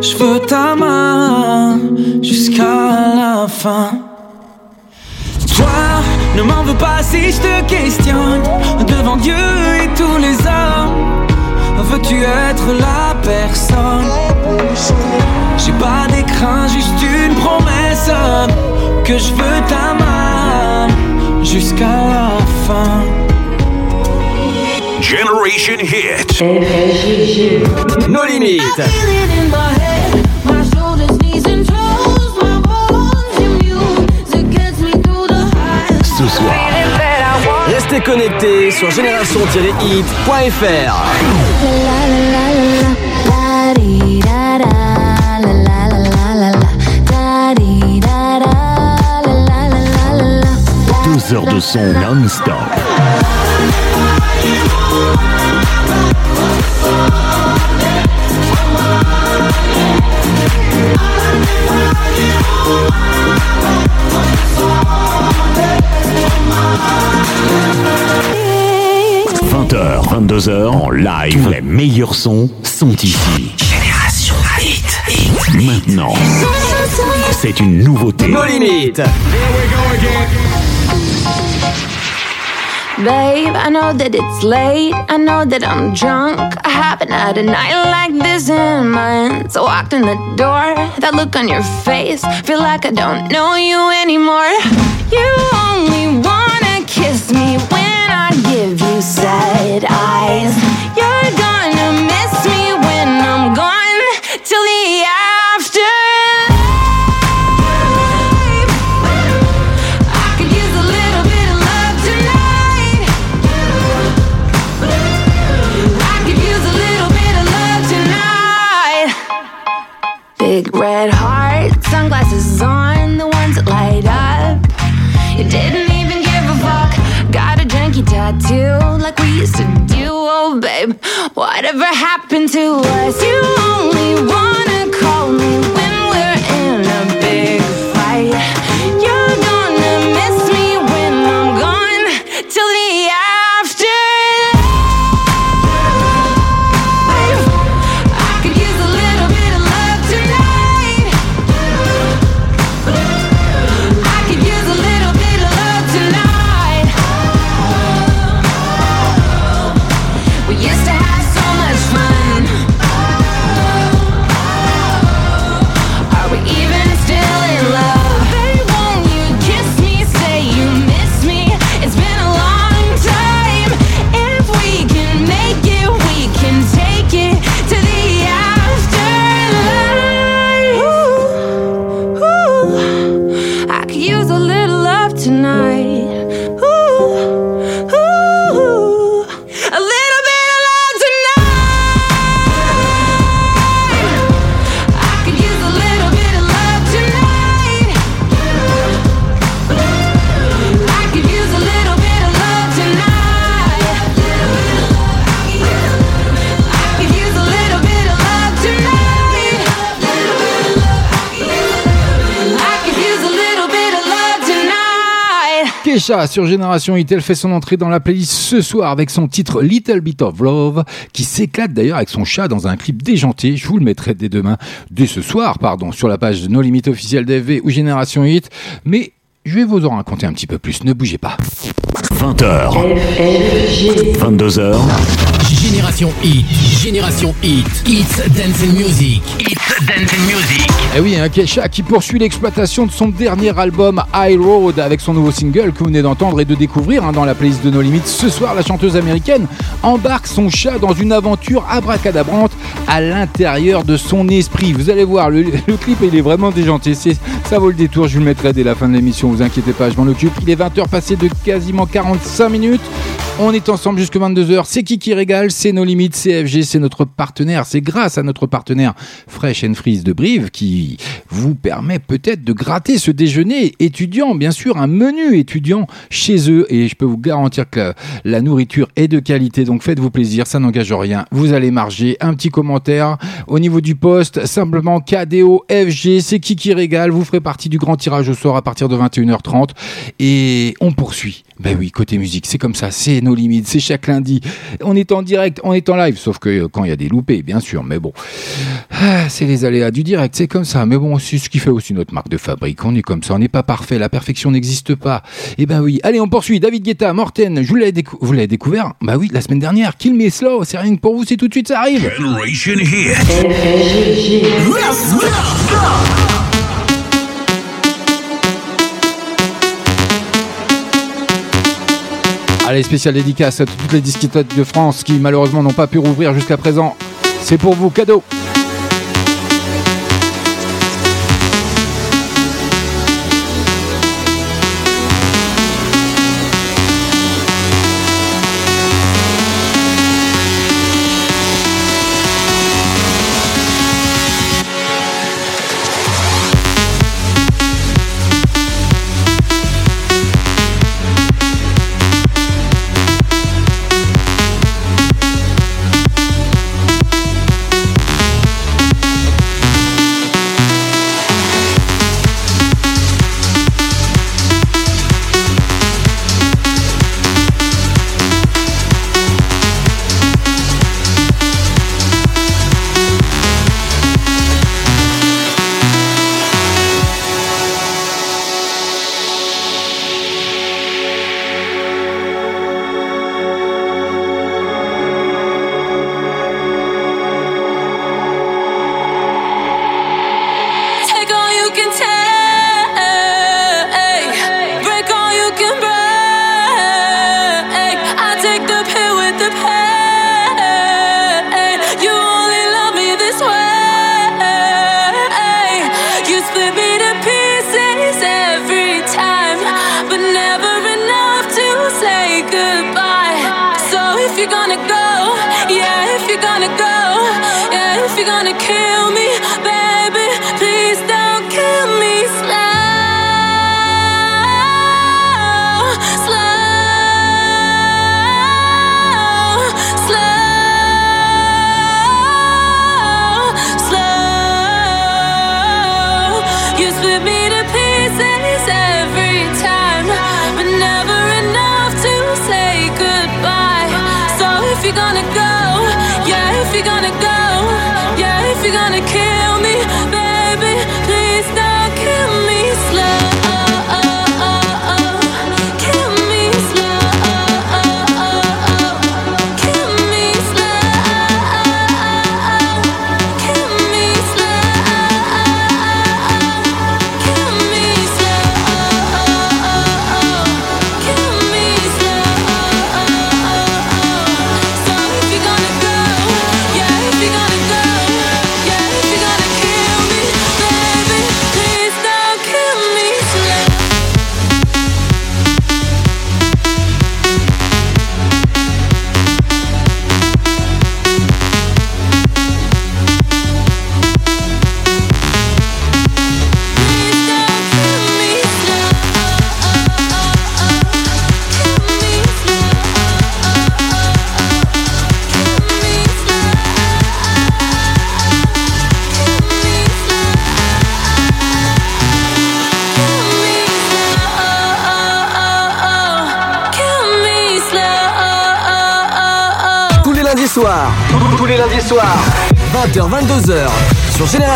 Je veux ta main jusqu'à la fin. Toi, ne m'en veux pas si je te questionne devant Dieu et tous les hommes. Veux-tu être la personne? J'ai pas d'écran, juste une promesse que je veux ta main jusqu'à la fin. Generation Hit. Nos limites. Restez connectés sur génération-hit.fr. 2 heures de son non-stop. « 20h, 22h en live. Les meilleurs sons sont ici. Génération Hit. Maintenant, c'est une nouveauté. Nos limites. Babe, I know that it's late. I know that I'm drunk. I haven't had a night like this in months. I walked in the door, that look on your face. Feel like I don't know you anymore. You only side eyes. Kesha sur Génération Hit, elle fait son entrée dans la playlist ce soir avec son titre Little Bit of Love, qui s'éclate d'ailleurs avec son chat dans un clip déjanté. Je vous le mettrai dès demain, dès ce soir, pardon, sur la page de No Limit officielle d'FV ou Génération Hit. Mais je vais vous en raconter un petit peu plus, ne bougez pas. 20h. 22h. Génération Hit, Génération Hit, It's Dance and Music, It's Dance and Music. Eh oui, un Kesha qui poursuit l'exploitation de son dernier album High Road avec son nouveau single que vous venez d'entendre et de découvrir hein, dans la playlist de No Limits. Ce soir, la chanteuse américaine embarque son chat dans une aventure abracadabrante à l'intérieur de son esprit. Vous allez voir, le, clip il est vraiment déjanté. Ça vaut le détour, je vous le mettrai dès la fin de l'émission, vous inquiétez pas, je m'en occupe. Il est 20h passé de quasiment 45 minutes. On est ensemble jusque 22h. C'est qui qui régale C'est nos limites. CFG, c'est notre partenaire. C'est grâce à notre partenaire Fresh and Freeze de Brive qui vous permet peut-être de gratter ce déjeuner étudiant, bien sûr, un menu étudiant chez eux. Et je peux vous garantir que la, nourriture est de qualité. Donc faites-vous plaisir, ça n'engage rien. Vous allez marger. Un petit commentaire au niveau du poste, simplement KDO FG. C'est qui qui régale Vous ferez partie du grand tirage au sort à partir de 21h30. Et on poursuit. Ben oui, côté musique, c'est comme ça, c'est nos limites, c'est chaque lundi. On est en direct, on est en live, sauf que euh, quand il y a des loupés, bien sûr, mais bon. Ah, c'est les aléas du direct, c'est comme ça. Mais bon, c'est ce qui fait aussi notre marque de fabrique. On est comme ça, on n'est pas parfait, la perfection n'existe pas. Eh ben oui, allez, on poursuit. David Guetta, Morten, je vous l'avez décou- vous l'avez découvert? Bah oui, la semaine dernière. Kill Me Slow, c'est rien que pour vous, c'est tout de suite, ça arrive. Generation Hit. Allez, spécial dédicace à toutes les disquettes de France qui malheureusement n'ont pas pu rouvrir jusqu'à présent. C'est pour vous, cadeau.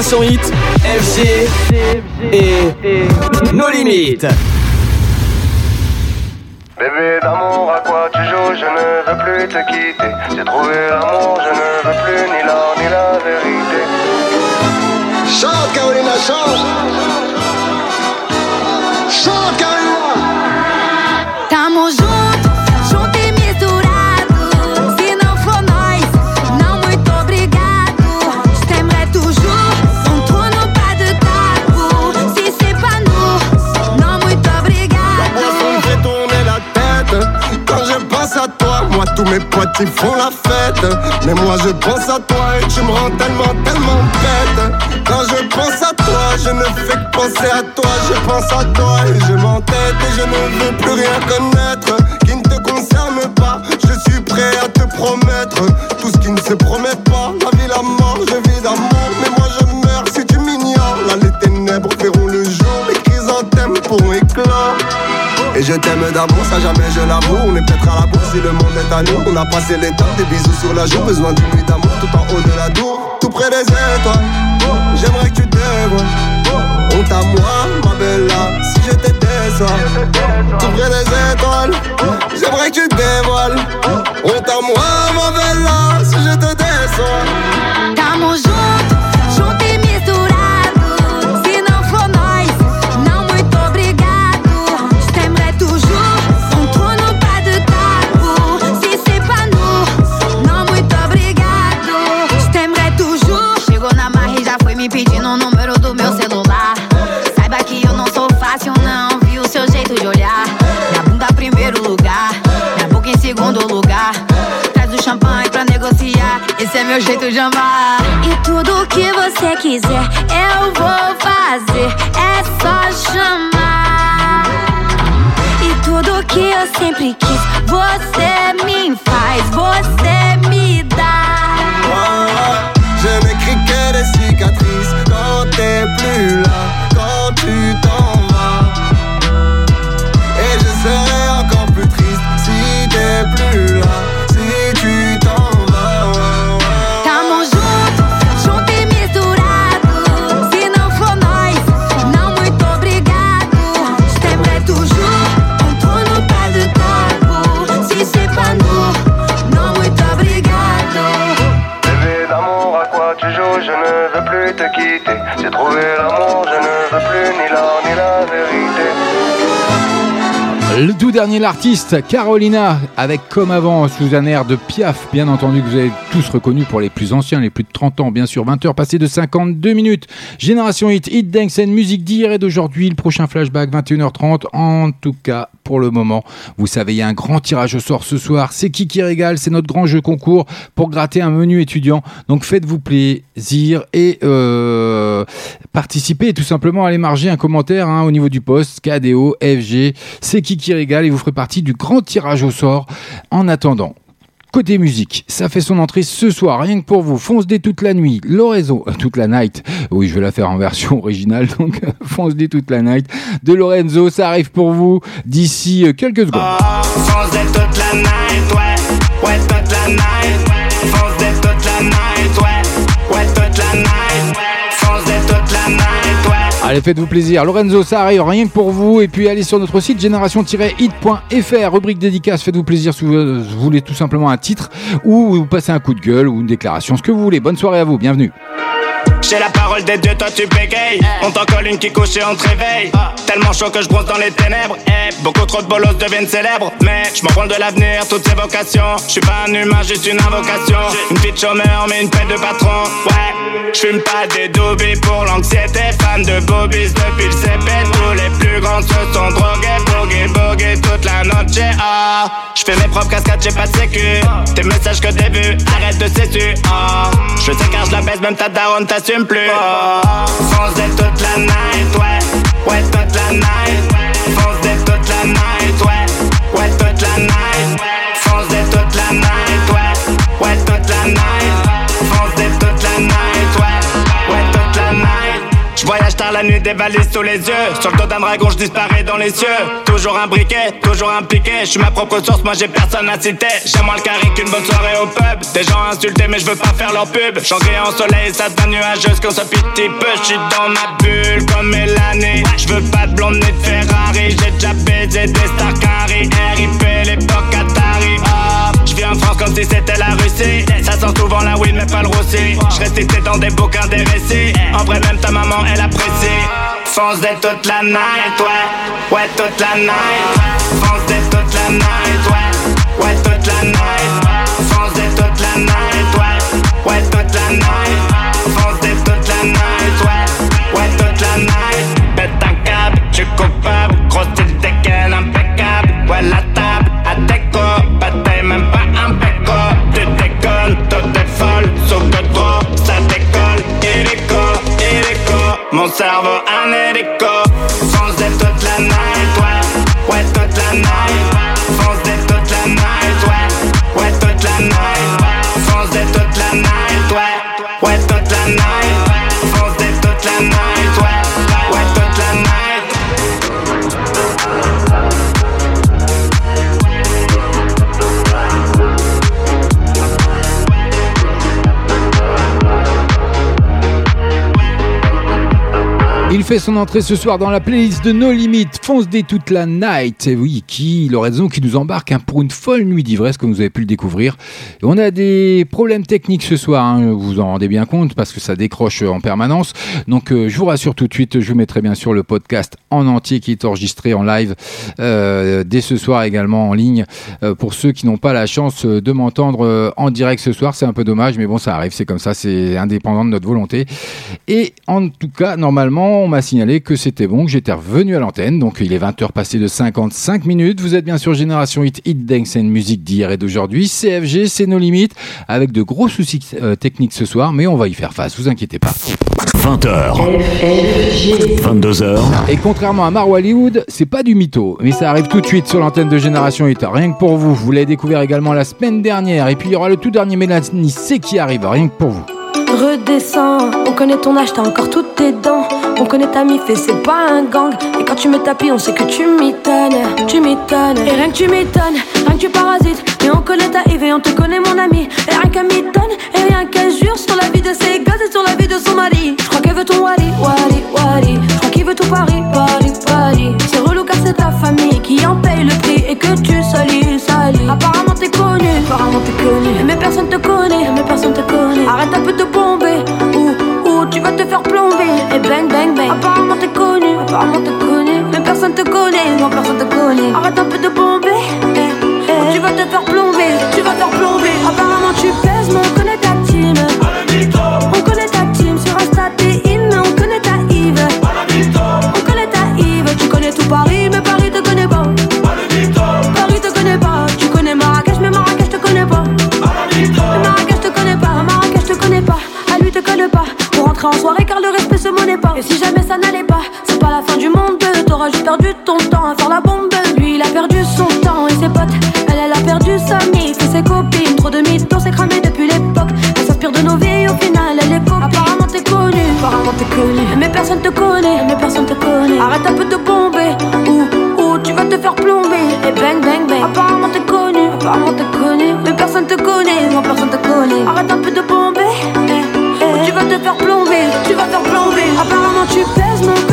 Génération Hit, FG et nos limites. Bébé d'amour, à quoi tu joues? Je ne veux plus te quitter. J'ai trouvé l'amour, je ne veux plus ni l'or ni la vérité. Chante, Carolina, chante Chante, Carolina potes ils font la fête. Mais moi je pense à toi Et tu me rends tellement tellement bête. Quand je pense à toi Je ne fais que penser à toi. Je pense à toi et je m'entête Et je ne veux plus rien connaître. Qui ne te concerne pas Je suis prêt à te promettre. Tout ce qui ne se promet pas La vie, la mort, et je t'aime d'amour, ça jamais je l'avoue On est peut-être à la bourse si le monde est à nous. On a passé l'étape, des bisous sur la joue Besoin d'une nuit d'amour tout en haut de la tour. Tout près des étoiles. J'aimerais que tu te vois. Honte à moi, ma bella Si je déçois. Tout près des étoiles. J'aimerais que tu dévoiles. Honte à moi, meu jeito de amar. E tudo que você quiser, eu vou fazer. É só chamar. E tudo que eu sempre quis, você me faz, você me dá. Je n'écris que des cicatrices quand t'es plus là, dernier l'artiste, Carolina, avec comme avant sous un air de Piaf, bien entendu que vous avez tous reconnu pour les plus anciens, les plus de 30 ans, bien sûr, 20h passées de 52 minutes. Génération Hit, Hit Dance musique d'hier et d'aujourd'hui, le prochain flashback 21h30. En tout cas, pour le moment, vous savez, il y a un grand tirage au sort ce soir. C'est qui qui régale? C'est notre grand jeu concours pour gratter un menu étudiant. Donc faites-vous plaisir et euh, participez tout simplement. Allez marger un commentaire hein, au niveau du poste KDO, FG, c'est qui qui régale et vous ferez partie du grand tirage au sort. En attendant, Côté musique, ça fait son entrée ce soir, rien que pour vous. Fonce dès toute la nuit, Lorenzo, euh, toute la night. Oui, je vais la faire en version originale, donc fonce dès toute la night. De Lorenzo, ça arrive pour vous d'ici euh, quelques secondes. Allez, faites-vous plaisir. Lorenzo, ça arrive rien que pour vous. Et puis allez sur notre site génération-hit.fr, rubrique dédicace. Faites-vous plaisir si vous voulez tout simplement un titre ou vous passez un coup de gueule ou une déclaration, ce que vous voulez. Bonne soirée à vous, bienvenue. Parole des dieux, toi tu bégayes. On t'en colle une qui couche et on te réveille. Tellement chaud que je bronze dans les ténèbres. Eh, beaucoup trop de bolos deviennent célèbres. Mais je m'en branle de l'avenir, toutes ces vocations. Je suis pas un humain, juste une invocation. Une de chômeur, mais une paix de patron. Ouais, je fume pas des doobies pour l'anxiété. Fan de Bobbies depuis le CP. Tous les plus grands se sont drogués. Bogués, bogués toute la noche. Ah, je fais mes propres cascades, j'ai pas de sécu. Tes messages que t'es vus, arrête de sécu. Ah, sais car je la baisse, même ta daronne t'assume plus. Dès toute la night, ouais, ouais, toute la night. Fonce toute la night, ouais, ouais, toute la night. Ta tard la nuit, des valises sous les yeux. Sur le dos d'un dragon, je disparais dans les cieux. Toujours un briquet, toujours impliqué. Je suis ma propre source, moi j'ai personne à citer. J'ai moins le carré qu'une bonne soirée au pub. Des gens insultés, mais je veux pas faire leur pub. J'en en soleil, ça devient nuageuse quand ça petit peu. Je suis dans ma bulle comme Mélanie. Je veux pas de blonde ni Ferrari. J'ai déjà baisé des stars carré. RIP l'époque Atari. Comme si c'était la Russie. Ça sent souvent la weed, mais pas le roussi. Je dans des bouquins, des récits. En vrai, même ta maman, elle apprécie. Foncez toute la night, ouais, ouais, toute la night. Foncez toute la night, ouais, ouais, toute la night. Foncez toute la night, ouais, ouais, toute la night. Foncez toute la night, ouais, ouais, toute la night. Pète un câble, tu coupable, gros style dégaine impeccable. Ouais, la table, hélico, mon cerveau un hélico. Fait son entrée ce soir dans la playlist de No Limit, Fonce des toute la night. Et oui, qui, Lorenzo, qui nous embarque hein, pour une folle nuit d'ivresse, comme vous avez pu le découvrir. On a des problèmes techniques ce soir, hein, vous vous en rendez bien compte, parce que ça décroche en permanence. Donc, euh, je vous rassure tout de suite, je vous mettrai bien sûr le podcast en entier qui est enregistré en live euh, dès ce soir également en ligne. Euh, pour ceux qui n'ont pas la chance euh, de m'entendre euh, en direct ce soir, c'est un peu dommage, mais bon, ça arrive, c'est comme ça, c'est indépendant de notre volonté. Et en tout cas, normalement, on m'a signalé que c'était bon, que j'étais revenu à l'antenne. Donc il est 20h passé de 55 minutes. Vous êtes bien sur Génération Hit, Hit Dance and Music d'hier et d'aujourd'hui. CFG, c'est nos limites, avec de gros soucis euh, techniques ce soir, mais on va y faire face, vous inquiétez pas. 20h. 22h. Et contrairement à Mar Hollywood, c'est pas du mytho, mais ça arrive tout de suite sur l'antenne de Génération Hit. Rien que pour vous, vous l'avez découvert également la semaine dernière. Et puis il y aura le tout dernier Mélanie C qui arrive, rien que pour vous. Redescends, on connaît ton âge, t'as encore toutes tes dents. On connaît ta mif et c'est pas un gang. Et quand tu me tapis, on sait que tu m'étonnes, tu m'étonnes. Et rien que tu m'étonnes, rien que tu parasites. Et on connaît ta et on te connaît mon ami. Et rien qu'elle m'étonne, et rien qu'elle jure sur la vie de ses gosses et sur la vie de son mari. Je crois qu'elle veut ton wali, wali, wali. Je crois qu'il veut tout Paris, Paris, Paris. C'est relou car c'est ta famille qui en paye le prix et que tu salis, salis. Apparemment t'es connu, apparemment t'es connu. Mais personne te connaît, mais personne te connaît. Arrête un peu de bomber, ou, ou tu vas te faire plomber. Et bang, bang, bang. Apparemment t'es connu, apparemment t'es connu. Mais personne te connaît, non personne te connaît. Arrête un peu de bomber, te faire plomber, tu vas faire plomber. Apparemment tu pèses, mais on connaît ta team. On connaît ta team sur Insta, t'es in, mais on connaît ta Yves. On connaît ta Yves, tu connais tout Paris, mais Paris te connaît pas. Paris te connaît pas, tu connais Marrakech, mais Marrakech te connaît pas. Marrakech te connaît pas, Marrakech te connaît pas, à lui te colle pas. Pour entrer en soirée, car le respect se monnaie pas. Et si jamais ça n'allait pas, c'est pas la fin du monde. T'auras juste perdu ton temps à faire la bombe. Ses copines. Trop de mythos, c'est cramé depuis l'époque. Elle s'inspire de nos vies, au final, elle est. Apparemment, t'es connu, apparemment, t'es connu. Mais personne te connaît, mais personne te connaît. Arrête un peu de bomber, ou, ou tu vas te faire plomber? Et bang, bang, bang. Apparemment, t'es connu, apparemment, t'es connu. Mais personne te connaît, non, personne te connaît. Arrête un peu de bomber, eh, eh. Tu vas te faire plomber, tu vas te faire plomber. Apparemment, tu pèses, mais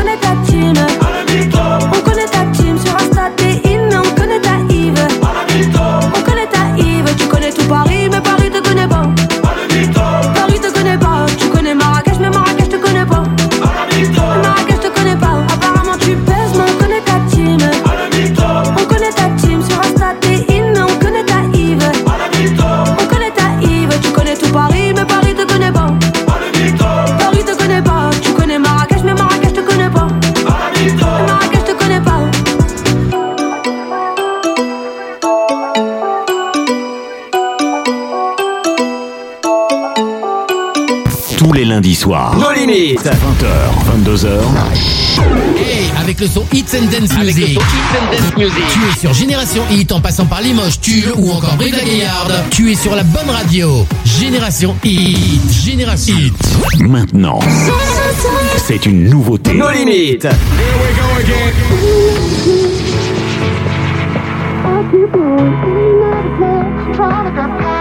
soirs. Nos limites. 20h, 22h. Hey, avec le son Hits and Dance Music. Tu es sur Génération Hit en passant par Limoges, Tulle ou encore Brive la Gaillarde. Tu es sur la bonne radio. Génération Hit. Génération Hit. Maintenant, C'est une nouveauté. Nos limites. Take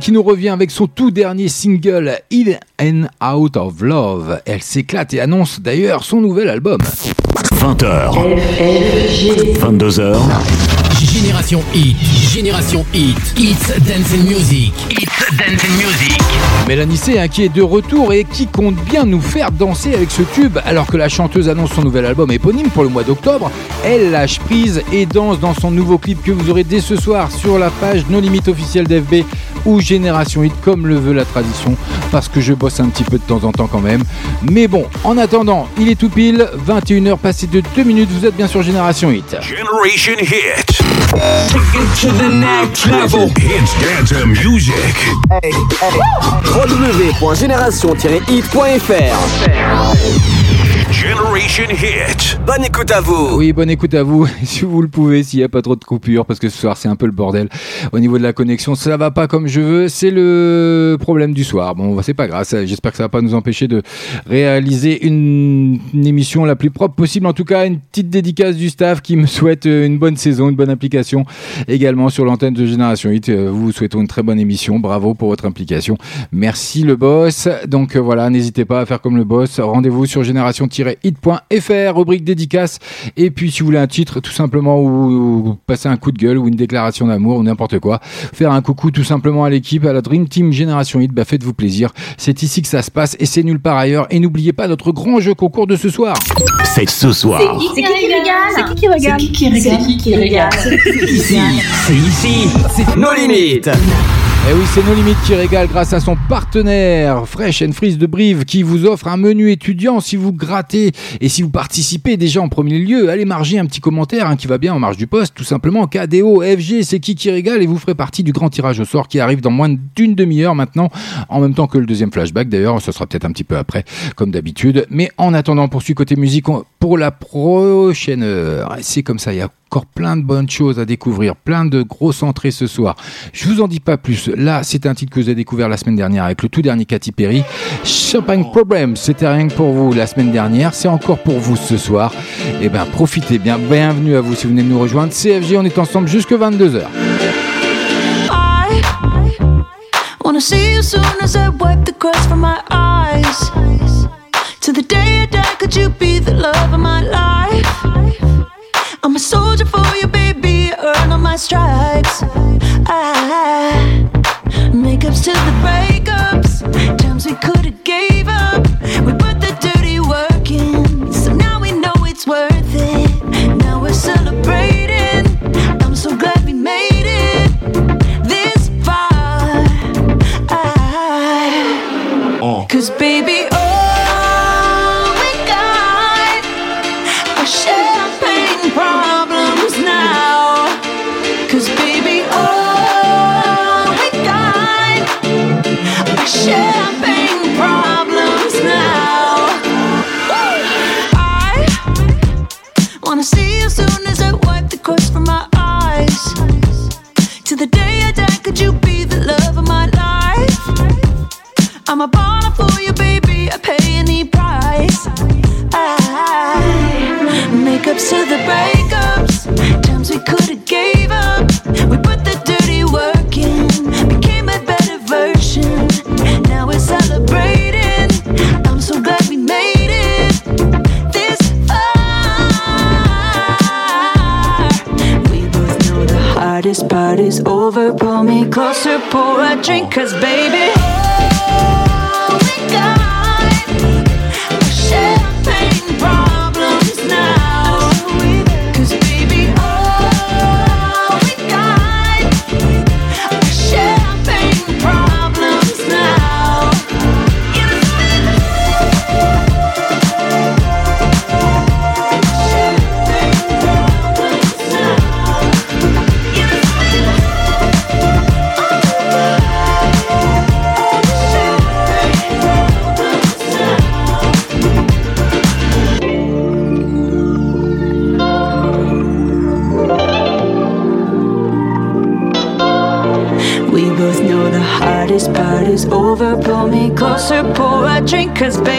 Qui nous revient avec son tout dernier single In and Out of Love. Elle s'éclate et annonce d'ailleurs son nouvel album. 20h. 22h. Génération Hit, Génération Hit, It's Dancing Music, It's Dancing Music. Mélanie C hein, qui est de retour et qui compte bien nous faire danser avec ce tube alors que la chanteuse annonce son nouvel album éponyme pour le mois d'octobre. Elle lâche prise et danse dans son nouveau clip que vous aurez dès ce soir sur la page No Limite officielle d'FB ou Génération Hit comme le veut la tradition parce que je bosse un petit peu de temps en temps quand même. Mais bon, en attendant, il est tout pile 21h passé de 2 minutes, vous êtes bien sur Génération Hit. Generation Hit. Take it to the next level. Hits dance music. www.génération-hit.fr Generation Hit. Bonne écoute à vous. Oui, bonne écoute à vous, si vous le pouvez, s'il n'y a pas trop de coupures, parce que ce soir c'est un peu le bordel au niveau de la connexion. Ça va pas comme je veux, c'est le problème du soir. Bon, c'est pas grave, j'espère que ça va pas nous empêcher de réaliser une, une émission la plus propre possible. En tout cas, une petite dédicace du staff qui me souhaite euh, une bonne saison, une bonne application également sur l'antenne de Génération 8. Euh, Vous souhaitons une très bonne émission. Bravo pour votre implication. Merci le boss. Donc euh, voilà, n'hésitez pas à faire comme le boss. Rendez-vous sur génération-hit.fr, rubrique dédicace. Et puis si vous voulez un titre, tout simplement, ou, ou passer un coup de gueule ou une déclaration d'amour ou n'importe quoi, faire un coucou tout simplement à l'équipe, à la Dream Team Génération Hit, bah faites-vous plaisir. C'est ici que ça se passe et c'est nulle part ailleurs. Et n'oubliez pas notre grand jeu concours de ce soir. C'est ce soir. C'est qui qui régale C'est qui qui régale C'est qui qui régale C'est qui qui régale C'est ici. C'est Nos limites. Et Eh oui, c'est nos limites qui régale grâce à son partenaire Fresh and Freeze de Brive qui vous offre un menu étudiant si vous grattez et si vous participez déjà en premier lieu. Allez marger un petit commentaire hein, qui va bien en marge du poste, tout simplement. KDO, FG, c'est qui qui régale et vous ferez partie du grand tirage au sort qui arrive dans moins d'une demi-heure maintenant, en même temps que le deuxième flashback. D'ailleurs, ce sera peut-être un petit peu après, comme d'habitude. Mais en attendant, on poursuit côté musique pour la prochaine heure. C'est comme ça, il y a encore plein de bonnes choses à découvrir, plein de grosses entrées ce soir. Je vous en dis pas plus. Là, c'est un titre que vous avez découvert la semaine dernière avec le tout dernier Katy Perry. Champagne Problem, c'était rien que pour vous la semaine dernière, c'est encore pour vous ce soir. Eh ben, profitez bien. Bienvenue à vous si vous venez de nous rejoindre. CFG, on est ensemble jusque 22h. I wanna see you soon as I wipe the crust from my eyes. To the day I die, could you be the love of my life? I'm a soldier for you, baby. Earn all my stripes. I makeups to the breakups. Is over. Pull me closer, pour a drink, cause baby. Cause baby.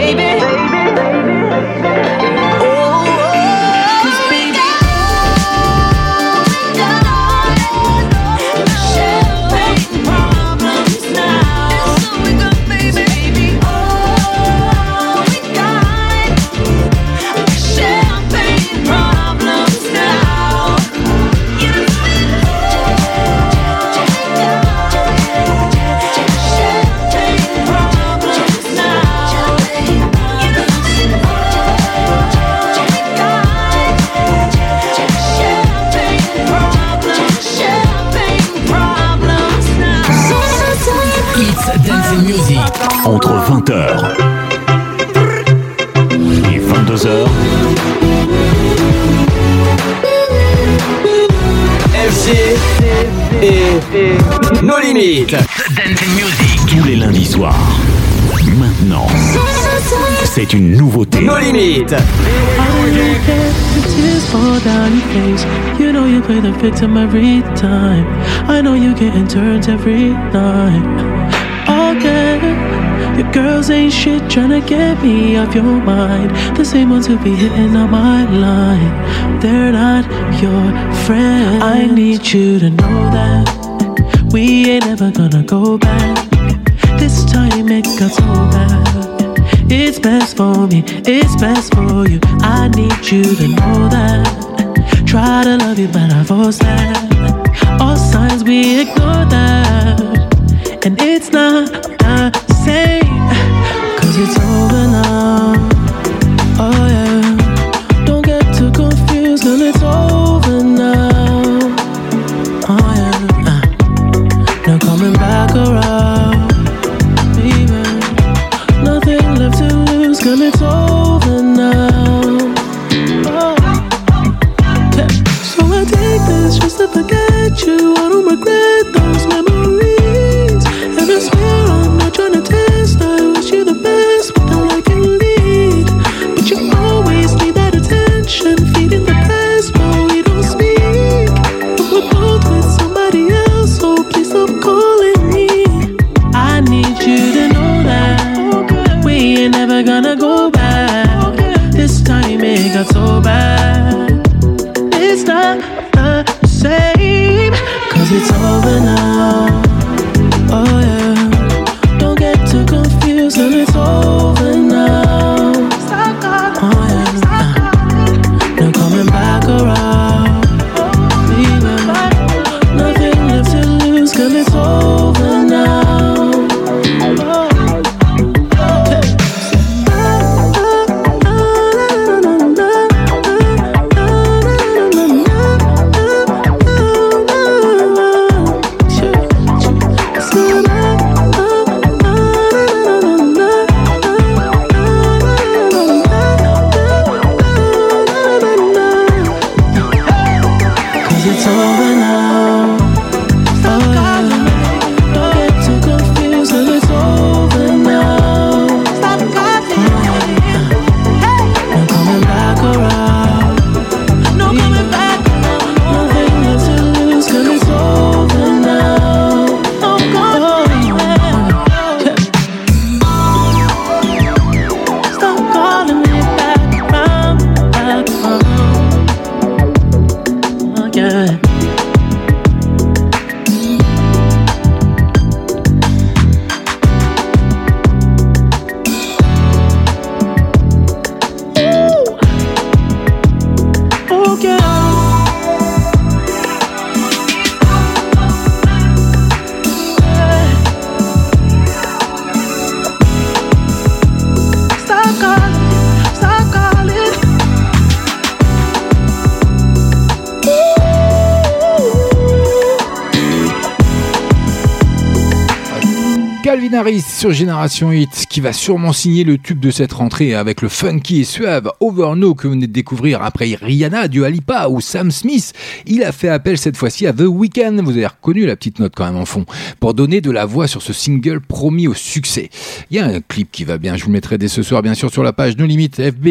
Tears fall down your face. You know you play the victim every time. I know you getting turns every night. Okay, your girls ain't shit tryna get me off your mind. The same ones who be hitting on my line. They're not your friend. I need you to know that we ain't ever gonna go back. This time it got so bad. It's best for me, it's best for you. I need you to know that. Try to love you, but I force that. All signs we ignore that. And it's not the same, cause it's over now. Oh yeah. Don't get too confused, it's over now. Génération Hit qui va sûrement signer le tube de cette rentrée avec le funky et suave Overno que vous venez de découvrir après Rihanna, du Alipa ou Sam Smith. Il a fait appel cette fois-ci à The Weeknd, vous avez reconnu la petite note quand même en fond, pour donner de la voix sur ce single promis au succès. Il y a un clip qui va bien, je vous mettrai dès ce soir bien sûr sur la page No Limit FB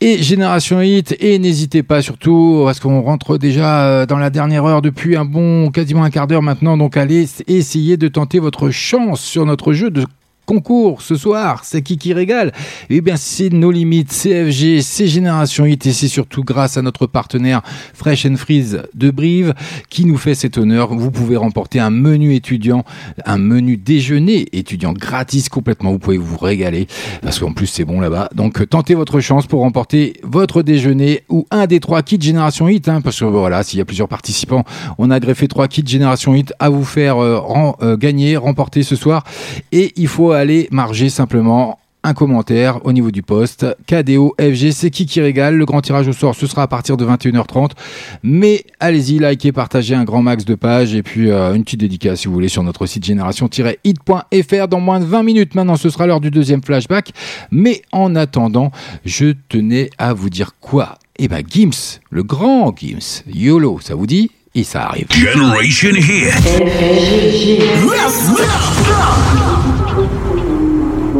et Génération Hit et n'hésitez pas surtout parce qu'on rentre déjà euh, dans la dernière heure depuis un bon quasiment un quart d'heure maintenant donc allez essayer de tenter votre chance sur notre jeu de concours ce soir, c'est qui qui régale? Eh bien c'est nos limites, CFG, c'est Génération Hit et c'est surtout grâce à notre partenaire Fresh and Freeze de Brive qui nous fait cet honneur. Vous pouvez remporter un menu étudiant, un menu déjeuner étudiant gratis complètement. Vous pouvez vous régaler parce qu'en plus c'est bon là-bas. Donc tentez votre chance pour remporter votre déjeuner ou un des trois kits Génération Hit hein, parce que voilà, s'il y a plusieurs participants, on a greffé trois kits Génération Hit à vous faire euh, euh, gagner, remporter ce soir et il faut aller marger simplement un commentaire au niveau du poste. KDO, FG, c'est qui qui régale? Le grand tirage au sort, ce sera à partir de 21h30. Mais allez-y, likez, partagez un grand max de pages et puis euh, une petite dédicace si vous voulez sur notre site génération-hit.fr dans moins de 20 minutes. Maintenant, ce sera l'heure du deuxième flashback. Mais en attendant, je tenais à vous dire quoi? Eh ben, Gims, le grand Gims, YOLO, ça vous dit? Et ça arrive. Generation Hit.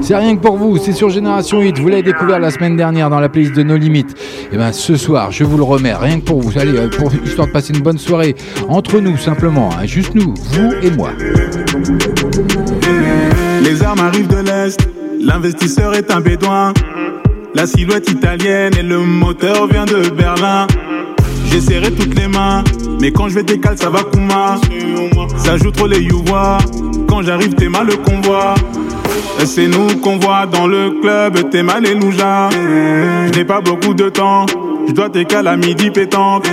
C'est rien que pour vous, c'est sur Génération 8. Vous l'avez découvert la semaine dernière dans la playlist de nos limites. Et ben ce soir, je vous le remets, rien que pour vous. Allez, euh, histoire de passer une bonne soirée entre nous simplement, hein, juste nous, vous et moi. Les armes arrivent de l'Est, l'investisseur est un bédouin. La silhouette italienne et le moteur vient de Berlin. J'ai serré toutes les mains, mais quand je vais décaler, ça va Kuma. Ça joue trop les youvois. Quand j'arrive, t'es mal le convoi. C'est nous qu'on voit dans le club, t'es mal et louja. Je n'ai pas beaucoup de temps, je dois t'écaler à midi pétanque.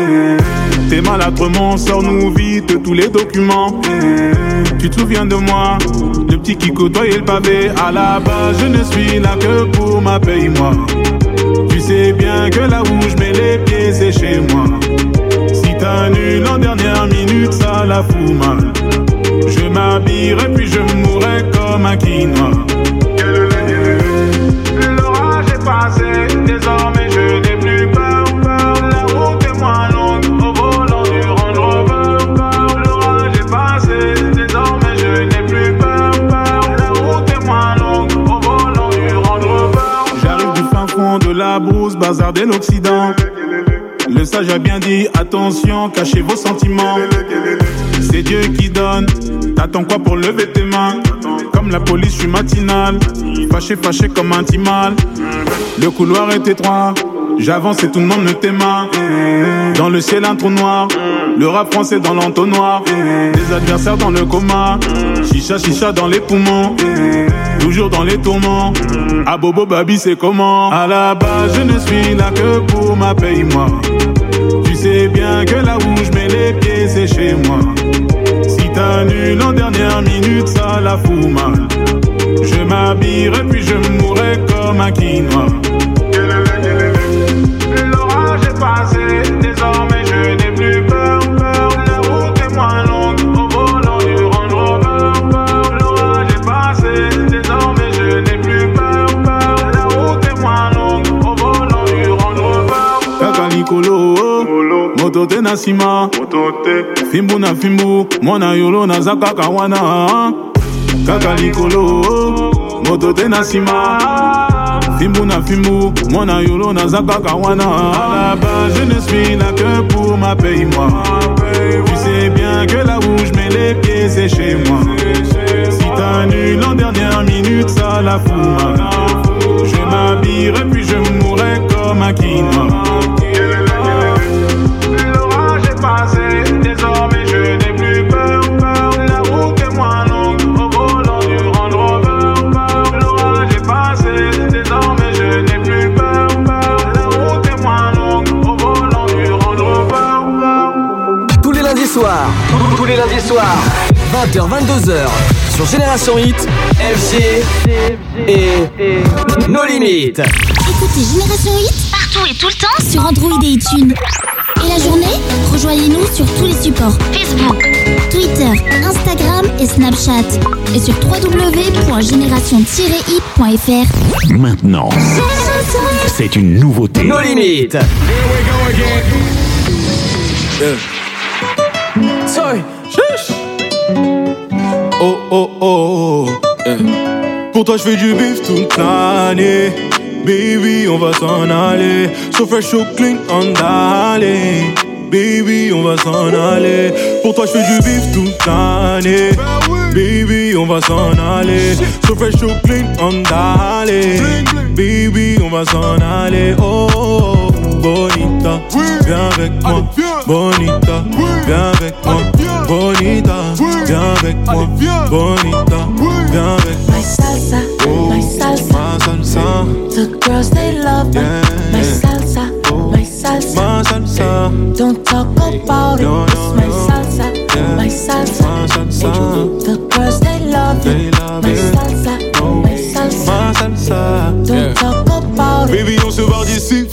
T'es maladrement, sors-nous vite tous les documents. Tu te souviens de moi, le petit qui côtoyait le pavé. À la base, je ne suis là que pour ma paye, moi. Tu sais bien que là où je les pieds, c'est chez moi. Si t'annules en dernière minute, ça la fout mal. Je m'habillerai puis je mourrai comme un quinoa. De l'Occident. Le sage a bien dit, attention, cachez vos sentiments. C'est Dieu qui donne, t'attends quoi pour lever tes mains? Comme la police, je suis matinal, fâché, fâché comme un timal. Le couloir est étroit, j'avance et tout le monde me t'aima. Dans le ciel, un trou noir, le rap français dans l'entonnoir. Des adversaires dans le coma, chicha, chicha dans les poumons. Toujours dans les tourments, à Bobo Babi, c'est comment? À la base, je ne suis là que pour ma paye, moi. Tu sais bien que là où je mets les pieds, c'est chez moi. Si t'annules en dernière minute, ça la fout mal. Je m'habillerai puis je mourrai comme un quinoa. Te na nsima fimbu na fimbu mwana yolo naza kaka wana. Kaka likolo moto te na nsima fimbu na fimbu mwana yolo naza kaka wana. Là-bas je ne suis là que pour ma paye moi. Tu sais bien que là où je mets les pieds c'est chez moi. Si t'annules en dernière minute ça la fout je m'habillerai puis je mourrai comme un quinoa les lundis soirs, 20h, 22h, sur Génération Hit, FG et nos limites. Écoutez Génération Hit partout et tout le temps sur Android et iTunes. Et la journée, rejoignez-nous sur tous les supports Facebook, Twitter, Instagram et Snapchat. Et sur www.génération-hit.fr. Maintenant, c'est une nouveauté. Nos limites. Sorry. Oh oh oh. eh. Pour toi je fais du bif toute l'année. Baby, on va s'en aller. So fresh, so clean, on d'aller. Baby, on va s'en aller. Pour toi je fais du bif toute l'année. Baby, on va s'en aller. So fresh, so clean, on d'aller. Baby, on va s'en aller. Oh, oh, oh, bonita, viens avec moi. Bonita, viens avec moi. Bonita, viens avec moi. Bonita, viens avec moi. My salsa, oh, my salsa, Ma salsa, the girls they love me. Oh, my salsa, oh, my salsa, ma salsa. don't talk about it. It's my salsa, my salsa, the girls they love They it. love My it. salsa, my salsa, Ma salsa. don't talk about it. Baby, on se barre d'ici,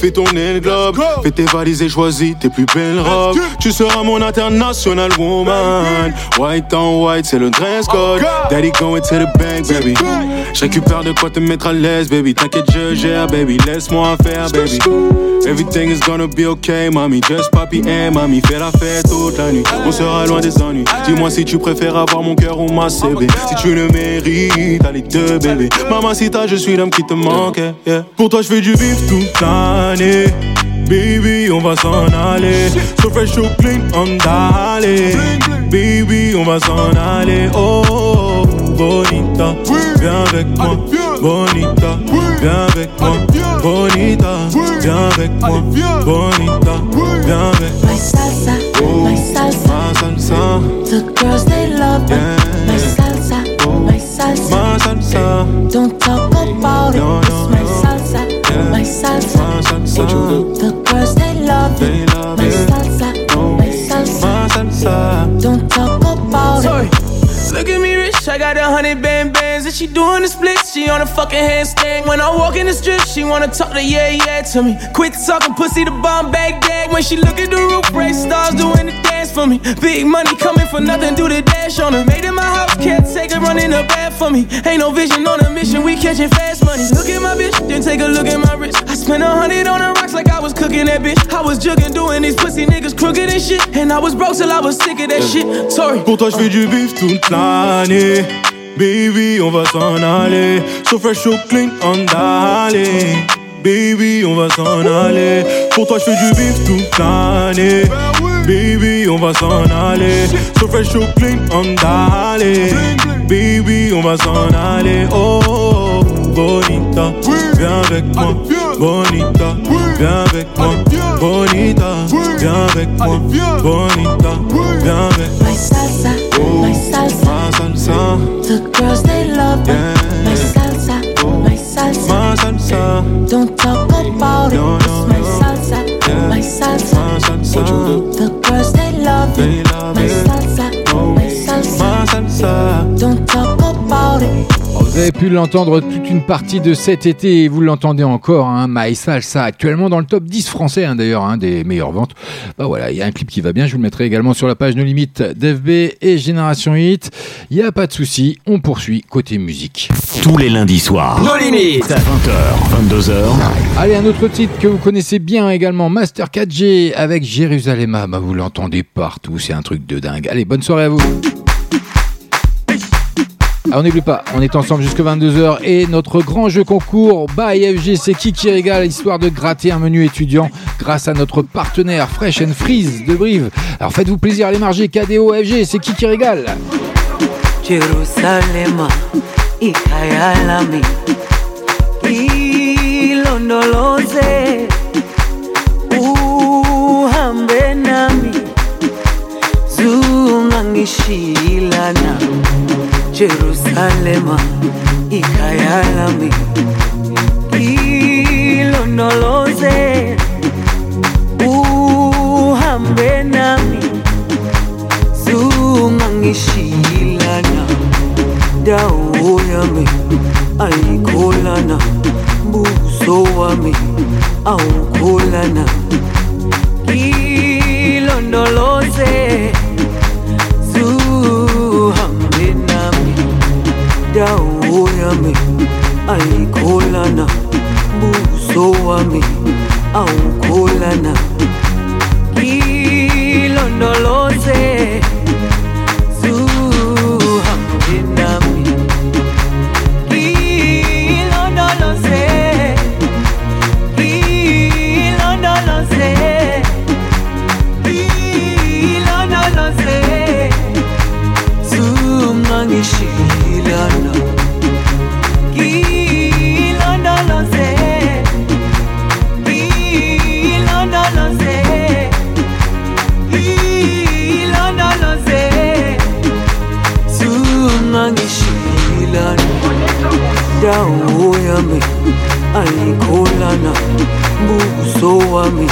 fais ton aile globe. Fais tes valises et choisis tes plus belles robes. Tu seras mon international woman. White on white, c'est le dress code. Daddy going to the bank, baby. Je récupère de quoi te mettre à l'aise, baby. T'inquiète, je gère, baby. Laisse-moi faire, baby. Everything is gonna be okay, mami. Just papi et mami. Fais la fête toute la nuit. On sera loin des ennuis. Dis-moi si tu préfères avoir mon cœur ou ma CB. Si tu le mérites, t'as les deux, bébé. Mamacita, je suis l'homme qui te manque. yeah. Pour toi, je fais du vif toute l'année. Baby, on va s'en aller. So fresh, so clean, on d'aller. Baby, on va s'en aller. Oh, oh, oh, bonita, viens avec moi. Bonita, viens avec moi. Bonita, viens avec moi. Bonita, viens avec moi. My salsa, oh. my salsa, Ma salsa, the girls they love me. My salsa, my salsa, ma salsa. don't talk about it. It's my salsa, my salsa, Ma salsa, the girls they love they me. love My it. I got a hundred band bands and she doing the splits. She on a fucking handstand. When I walk in the strip, she wanna talk to yeah yeah to me. Quit talking pussy, the bomb bag gag. When she look at the roof, race stars doing the dance for me. Big money coming for nothing, do the dash on her. Made in my house, can't take her running the bad for me. Ain't no vision on a mission, we catching fast money. Look at my bitch, then take a look at my wrist. I spent a hundred on the rocks like I was cooking that bitch. I was jugging, doing these pussy niggas crooked and shit. And I was broke till I was sick of that shit. Sorry. Pour toi, je fais du bif toute l'année. Baby, on va s'en aller. So fresh, so clean, on d'aller. Baby, on va s'en aller. Pour toi, je fais du bif toute l'année. Baby, on va s'en aller. So fresh, so clean, on d'aller. Baby, on va s'en aller. Oh, oh, oh, bonita, viens avec moi. Bonita, viens avec moi. Bonita, viens avec moi. Bonita, viens avec moi. My salsa, my oh, salsa, Ma salsa, the girls they love me. Yeah. My salsa, my salsa, ma salsa, don't talk about it. Pu l'entendre toute une partie de cet été et vous l'entendez encore, hein, My Salsa, actuellement dans le top 10 français hein, d'ailleurs, hein, des meilleures ventes. Bah voilà, il y a un clip qui va bien, je vous le mettrai également sur la page No Limite d'FB et Génération Hit. Il n'y a pas de souci, on poursuit côté musique. Tous les lundis soirs. No Limite. 20h, 22h. Allez, un autre titre que vous connaissez bien également, Master 4G avec Jérusalem. Bah, vous l'entendez partout, c'est un truc de dingue. Allez, bonne soirée à vous. Ah, on n'oublie pas, on est ensemble jusque 22h et notre grand jeu concours by FG, c'est qui qui régale, histoire de gratter un menu étudiant grâce à notre partenaire Fresh and Freeze de Brive. Alors faites-vous plaisir, allez marger, KDO FG, c'est qui qui régale Jerusalem, ikayalami ilonoloze uhambe nami. I dawo on. ayikholana buso wami awukholana ilondoloze dawo yami ayikholana buso wami awukholana ilondoloze ayikholana buso wami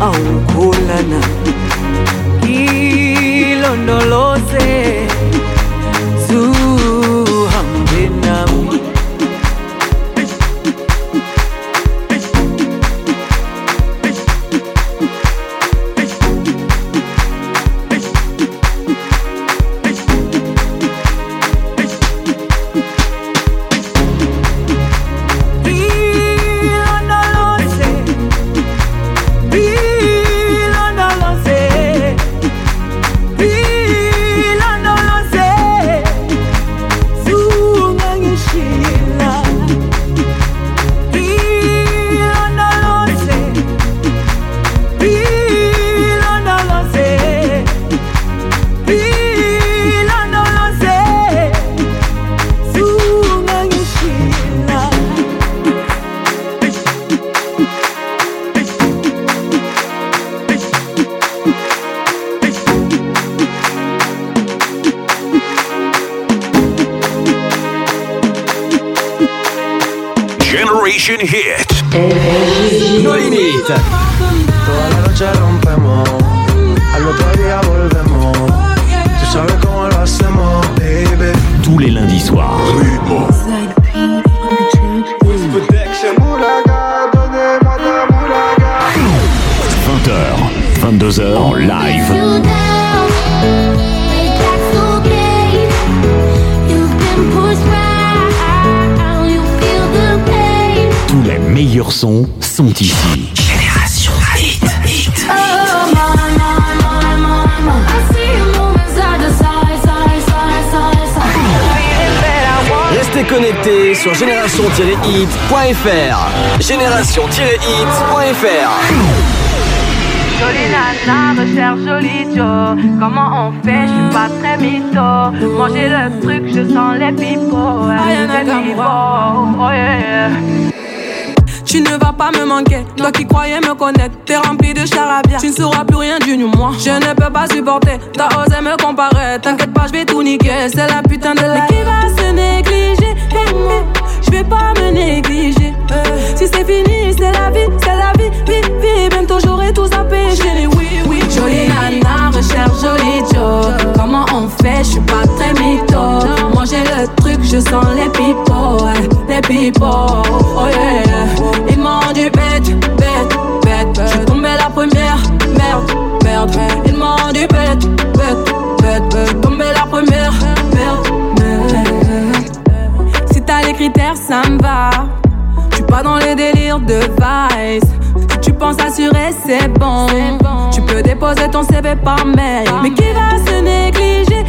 awukholana. Ilondoloze Génération Hit. Hit. Restez connectés sur génération-hit.fr. Génération-hit.fr. Jolie nana recherche joli Joe Comment on fait, je suis pas très mytho Manger le truc, je sens les pipeaux pipeau, oh yeah, yeah. Tu ne vas pas me manquer, toi qui croyais me connaître, t'es rempli de charabia. Tu ne sauras plus rien du moi. Je ne peux pas supporter, t'as osé me comparer. T'inquiète pas, je vais tout niquer, c'est la putain de la. Mais qui va se négliger? Et moi, je vais pas me négliger. Euh, si c'est fini, c'est la vie, c'est la vie, vie, vie. Bientôt j'aurai tout zappé, chérie, oui, oui. Jolie nana, recherche joli Joe. Comment on fait, je suis pas très mytho. Manger le truc, je sens les pipos, les pipos, oh yeah. Ils m'ont dit bête, bête, bête, je tombé la première, merde, merde. Ils m'ont dit bête, bête, bête, bête, tombé la première, merde, merde. Si t'as les critères, ça me va. Je suis pas dans les délires de vice. Assurer, c'est bon. Tu peux déposer ton CV par mail. Mais qui va se négliger?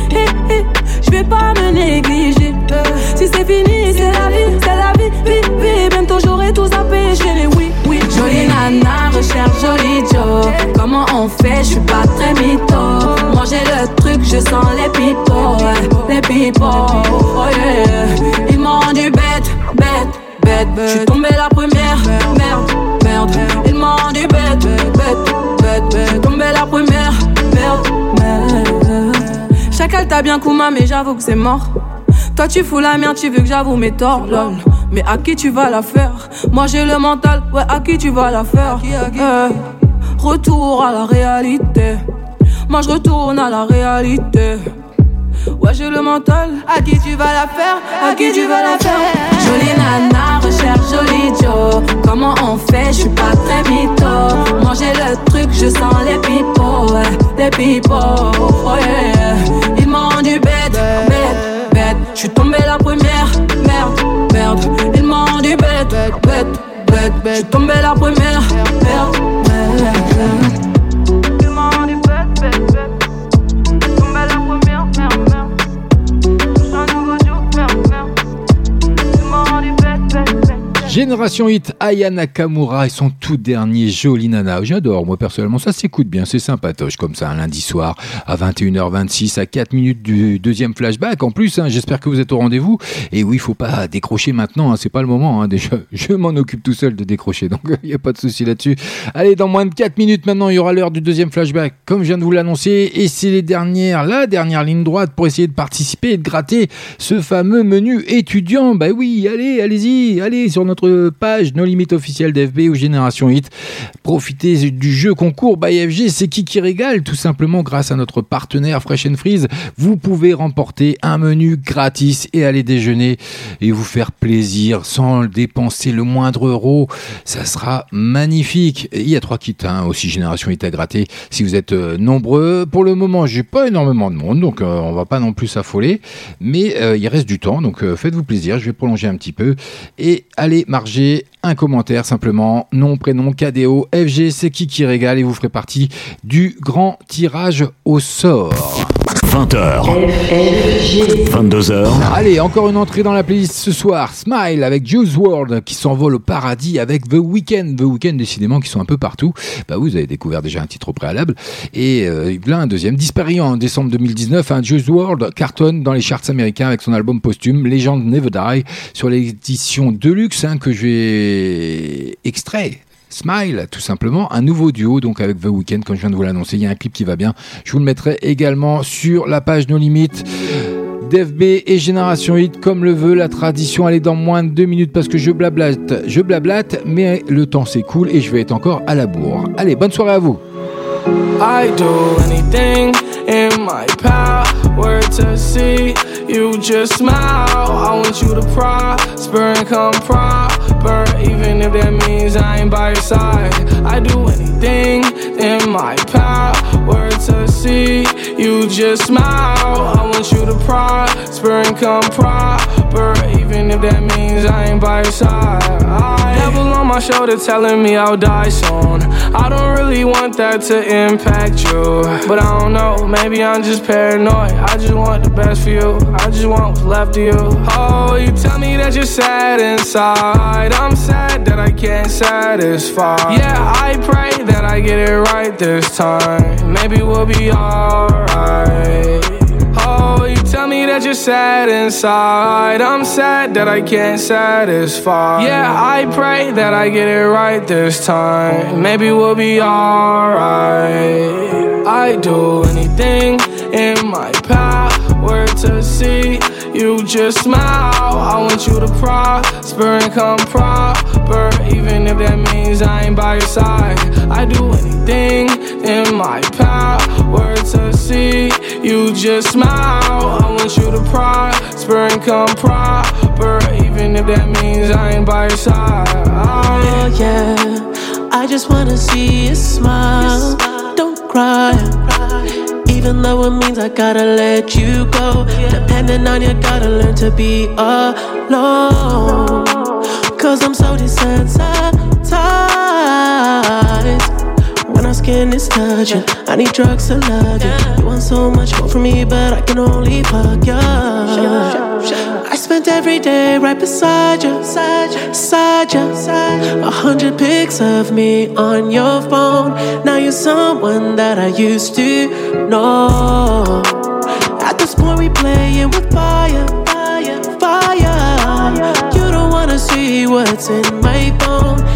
Je vais pas me négliger. Euh, Si c'est fini, c'est la vie, c'est la vie, vie, vie. Bientôt j'aurai tout zappé, chérie, oui, oui. Jolie nana, recherche joli Joe. Comment on fait? Je suis pas très mytho. Manger le truc, je sens les pipos, les pipos. Oh yeah. Ils m'ont dit bête, bête, bête. Je suis tombé la première, merde, merde. Ils m'ont dit bête, bête, bête. Je suis tombé la première, merde, merde. Chacal t'a bien Kuma, mais j'avoue que c'est mort. Toi tu fous la merde, tu veux que j'avoue mes torts, lol. Mais à qui tu vas la faire? Moi j'ai le mental, ouais, à qui tu vas la faire? Eh, Retour à la réalité. Moi je retourne à la réalité. Ouais, j'ai le mental. À qui tu vas la faire? À qui tu vas la faire? Jolie nana, recherche joli Joe. Comment on fait? Je suis pas très mytho. Manger le truc, je sens les pipos, les pipos. Oh yeah. Ils m'ont dit bête, bête, bête. Je suis tombé la première, merde, merde. Ils m'ont dit bête, bête, bête, bête. Je suis tombé la première, merde. Génération Hit, Aya Nakamura et son tout dernier Joli Nana. J'adore, moi personnellement, ça s'écoute bien, c'est sympatoche comme ça, un lundi soir à 21h26, à 4 minutes du deuxième flashback. En plus, hein, j'espère que vous êtes au rendez-vous. Et oui, il faut pas décrocher maintenant, hein, c'est pas le moment. hein, déjà, je m'en occupe tout seul de décrocher, donc il n'y a pas de souci là-dessus. Allez, dans moins de 4 minutes maintenant, il y aura l'heure du deuxième flashback, comme je viens de vous l'annoncer. Et c'est les dernières, la dernière ligne droite pour essayer de participer et de gratter ce fameux menu étudiant. Bah oui, allez, allez-y, allez sur notre page No Limit officielle d'FB ou Génération Hit. Profitez du jeu concours by FG, c'est qui qui régale tout simplement grâce à notre partenaire Fresh and Freeze. Vous pouvez remporter un menu gratis et aller déjeuner et vous faire plaisir sans dépenser le moindre euro. Ça sera magnifique. Il y a trois kits hein, aussi Génération Hit à gratter si vous êtes euh, nombreux. Pour le moment, j'ai pas énormément de monde donc euh, on va pas non plus s'affoler, mais euh, il reste du temps donc euh, faites-vous plaisir. Je vais prolonger un petit peu et allez marger un commentaire simplement nom prénom KDO FG c'est qui qui régale et vous ferez partie du grand tirage au sort. 20h. 22h. Allez, encore une entrée dans la playlist ce soir. Smile avec Juice World qui s'envole au paradis avec The Weeknd. The Weeknd, décidément, qui sont un peu partout. Bah, vous avez découvert déjà un titre au préalable. Et euh, là, un deuxième. Disparu en décembre 2019, un Juice World cartonne dans les charts américains avec son album posthume Legend Never Die sur l'édition Deluxe hein, que je vais extrait. Smile, tout simplement, un nouveau duo donc avec The Weeknd, comme je viens de vous l'annoncer. Il y a un clip qui va bien. Je vous le mettrai également sur la page No Limit. DFB et Génération Hit, comme le veut la tradition, allez dans moins de deux minutes parce que je blablate, je blablate, mais le temps s'écoule et je vais être encore à la bourre. Allez, bonne soirée à vous. I do anything in my power to see you just smile. I want you to prosper and come even if that means I ain't by your side. I do anything in my power to see you just smile. I want you to prosper and come even if that means I ain't by your side. I devil on my shoulder telling me I'll die soon. I don't really want that to impact you, but I don't know. Maybe I'm just paranoid. I just want the best for you. I just want what's left of you. Oh, you tell me that you're sad inside. I'm sad that I can't satisfy. Yeah, I pray that I get it right this time. Maybe we'll be alright. Me that you're sad inside. I'm sad that I can't satisfy. Yeah, I pray that I get it right this time. Maybe we'll be alright. I do anything in my power to see you just smile. I want you to prosper and come proper, even if that means I ain't by your side. I do anything in my power to see you just smile. I want you to prosper and come proper, even if that means I ain't by your side. Oh yeah, I just wanna see you smile. Don't cry. Even though it means I gotta let you go. Depending on you, gotta learn to be alone. Cause I'm so desensitized. Our skin is touching, I need drugs to love you. You want so much more from me, but I can only fuck you. I spent every day right beside you, beside you. A hundred pics of me on your phone. Now you're someone that I used to know. At this point, we playing with fire, fire, fire. You don't wanna see what's in my phone.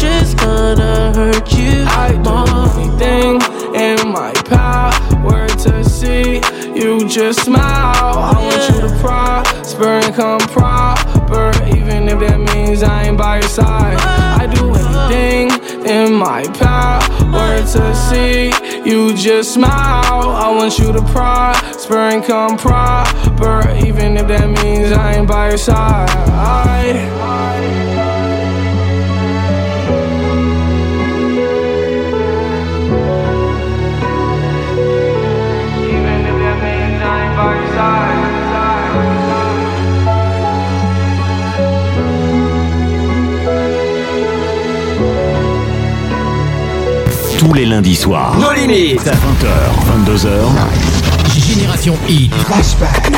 Just gonna hurt you I do more. anything in my power to see you just smile. I want you to prosper and come proper, even if that means I ain't by your side. I do anything in my power to see you just smile. I want you to prosper and come proper, even if that means I ain't by your side. Tous les lundis soirs. Nos limites. 20h, 22h. Génération Hit. Flashback.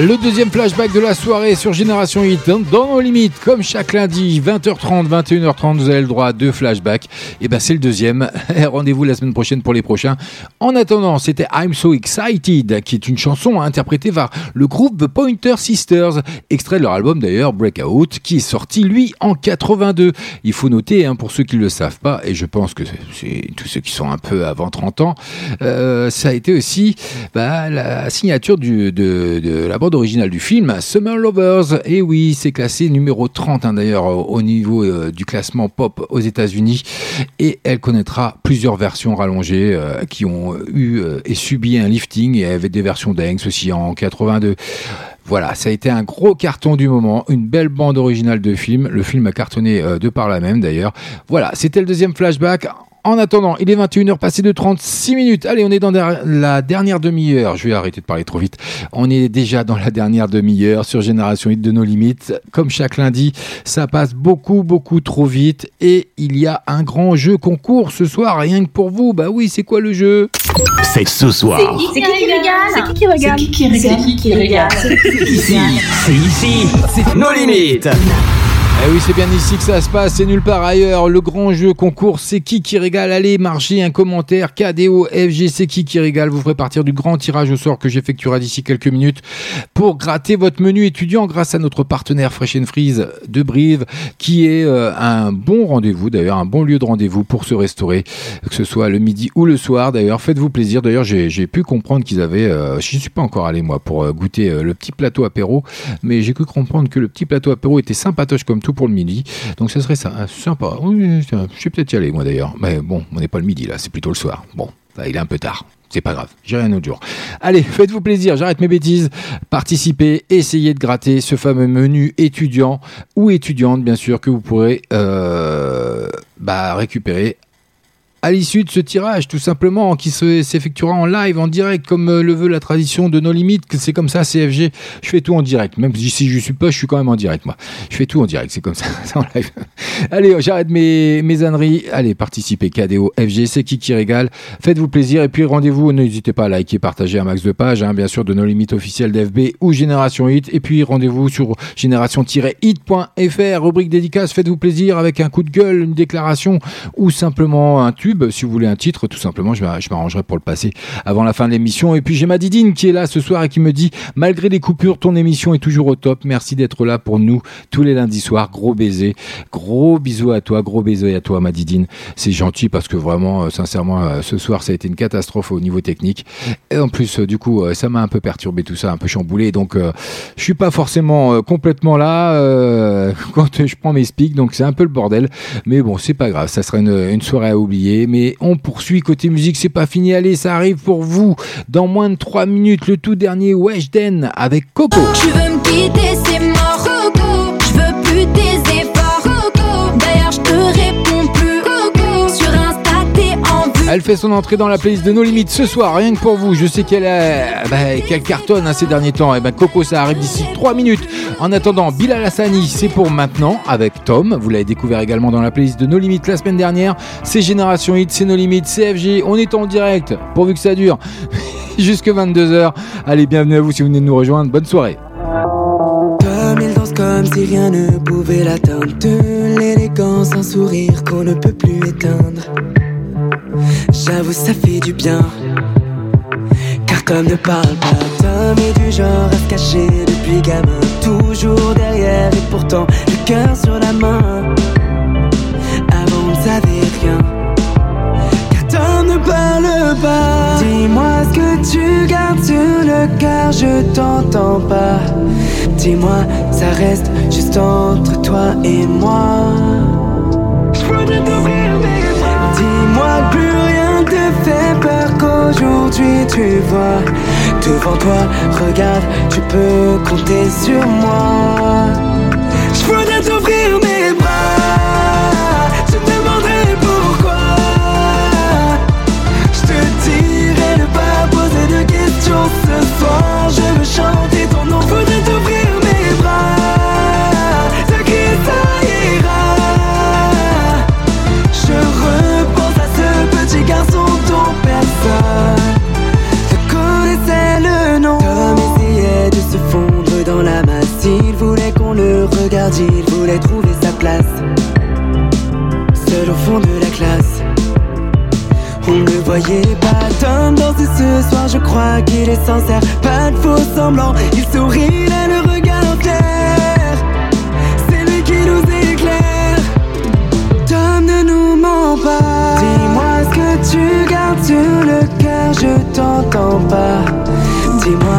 Le deuxième flashback de la soirée sur Génération Hit dans, dans nos limites, comme chaque lundi, 20h30, 21h30, vous avez le droit à deux flashbacks. Et ben c'est le deuxième. Rendez-vous la semaine prochaine pour les prochains. En attendant, c'était I'm So Excited, qui est une chanson interprétée par le groupe The Pointer Sisters, extrait de leur album d'ailleurs Breakout, qui est sorti lui en 82. Il faut noter, hein, pour ceux qui ne le savent pas, et je pense que c'est tous ceux qui sont un peu avant 30 ans, euh, ça a été aussi bah, la signature de, de la bande originale du film Summer Lovers. Et oui, c'est classé numéro 30 hein, d'ailleurs au au niveau euh, du classement pop aux États-Unis. Et elle connaîtra plusieurs versions rallongées euh, qui ont eu euh, et subi un lifting et avec des versions d'Angs aussi en 82. Voilà, ça a été un gros carton du moment, une belle bande originale de film. Le film a cartonné de par la même d'ailleurs. Voilà, c'était le deuxième flashback. En attendant, il est 21h passé de 36 minutes. Allez, on est dans la dernière demi-heure. Je vais arrêter de parler trop vite. On est déjà dans la dernière demi-heure sur Génération Hit de nos limites. Comme chaque lundi, ça passe beaucoup, beaucoup trop vite. Et il y a un grand jeu concours ce soir, rien que pour vous. Bah oui, c'est quoi le jeu? C'est ce soir. C'est qui qui régale? C'est qui qui régale? C'est qui qui régale? C'est qui qui régale? C'est ici, c'est ici, c'est nos limites. Eh oui, c'est bien ici que ça se passe, c'est nulle part ailleurs. Le grand jeu concours, c'est qui qui régale? Allez, marchez un commentaire. KDO, FG, c'est qui qui régale? Vous ferez partir du grand tirage au sort que j'effectuerai d'ici quelques minutes pour gratter votre menu étudiant grâce à notre partenaire Fresh and Freeze de Brive, qui est euh, un bon rendez-vous, d'ailleurs, un bon lieu de rendez-vous pour se restaurer, que ce soit le midi ou le soir. D'ailleurs, faites-vous plaisir. D'ailleurs, j'ai pu comprendre qu'ils avaient, euh, je ne suis pas encore allé moi pour euh, goûter le petit plateau apéro, mais j'ai cru comprendre que le petit plateau apéro était sympatoche comme tout pour le midi. Donc, ça serait ça, hein, sympa. Oui, je vais peut-être y aller moi d'ailleurs. Mais bon, on n'est pas le midi là, c'est plutôt le soir. Bon, il est un peu tard. C'est pas grave, j'irai un autre jour. Allez, faites-vous plaisir, j'arrête mes bêtises. Participez, essayez de gratter ce fameux menu étudiant ou étudiante, bien sûr, que vous pourrez euh, bah, récupérer à l'issue de ce tirage, tout simplement, qui se- s'effectuera en live, en direct, comme euh, le veut la tradition de nos limites, c'est comme ça, CFG. Je fais tout en direct. Même si je suis pas, je suis quand même en direct, moi. Je fais tout en direct, c'est comme ça, en live. Allez, j'arrête mes, mes âneries. Allez, participez, KDO, FG, c'est qui qui régale. Faites-vous plaisir et puis rendez-vous. N'hésitez pas à liker, partager un max de pages, hein, bien sûr, de nos limites officielles d'FB ou Génération Hit. Et puis rendez-vous sur génération-hit.fr, rubrique dédicace. Faites-vous plaisir avec un coup de gueule, une déclaration ou simplement un tube. Si vous voulez un titre, tout simplement, je m'a- je m'arrangerai pour le passer avant la fin de l'émission. Et puis j'ai ma Didine qui est là ce soir et qui me dit, malgré les coupures, ton émission est toujours au top. Merci d'être là pour nous tous les lundis soirs. Gros baiser. Gros bisous à toi, gros bisous à toi, ma Didine. C'est gentil parce que vraiment, euh, sincèrement, euh, ce soir, ça a été une catastrophe au niveau technique. Et en plus, euh, du coup, ça m'a un peu perturbé tout ça, un peu chamboulé. Donc, je suis pas forcément complètement là quand je prends mes speaks. Donc, c'est un peu le bordel. Mais bon, c'est pas grave. Ça sera une soirée à oublier. Mais on poursuit côté musique. C'est pas fini. Allez, ça arrive pour vous dans moins de 3 minutes. Le tout dernier Weshden avec Coco. Veux me quitter, Elle fait son entrée dans la playlist de nos limites ce soir, rien que pour vous. Je sais qu'elle a- bah, qu'elle cartonne hein, ces derniers temps. Et ben Coco, ça arrive d'ici 3 minutes. En attendant, Bilal Hassani, c'est pour maintenant avec Tom. Vous l'avez découvert également dans la playlist de nos limites la semaine dernière. C'est Génération Hit, c'est nos limites, CFG. On est en direct, pourvu que ça dure, jusque 22h. Allez, bienvenue à vous si vous venez de nous rejoindre. Bonne soirée. Comme si rien ne pouvait l'atteindre l'élégance, un sourire qu'on ne peut plus éteindre J'avoue ça fait du bien Car Tom ne parle pas Tom est du genre à se cacher depuis gamin Toujours derrière et pourtant le cœur sur la main Avant on ne savait rien Car ne parle pas Dis-moi ce que tu gardes sur le cœur Je t'entends pas Dis-moi, ça reste juste entre toi et moi. T'ouvrir. Dis-moi plus te fait peur qu'aujourd'hui tu vois. Devant toi, regarde, tu peux compter sur moi. il voulait trouver sa place. Seul au fond de la classe. On ne voyait pas Tom danser ce soir, je crois qu'il est sincère. Pas de faux semblants, il sourit, il le regard en terre. C'est lui qui nous éclaire. Tom ne nous ment pas. Dis-moi ce que tu gardes sur le cœur, je t'entends pas. Dis-moi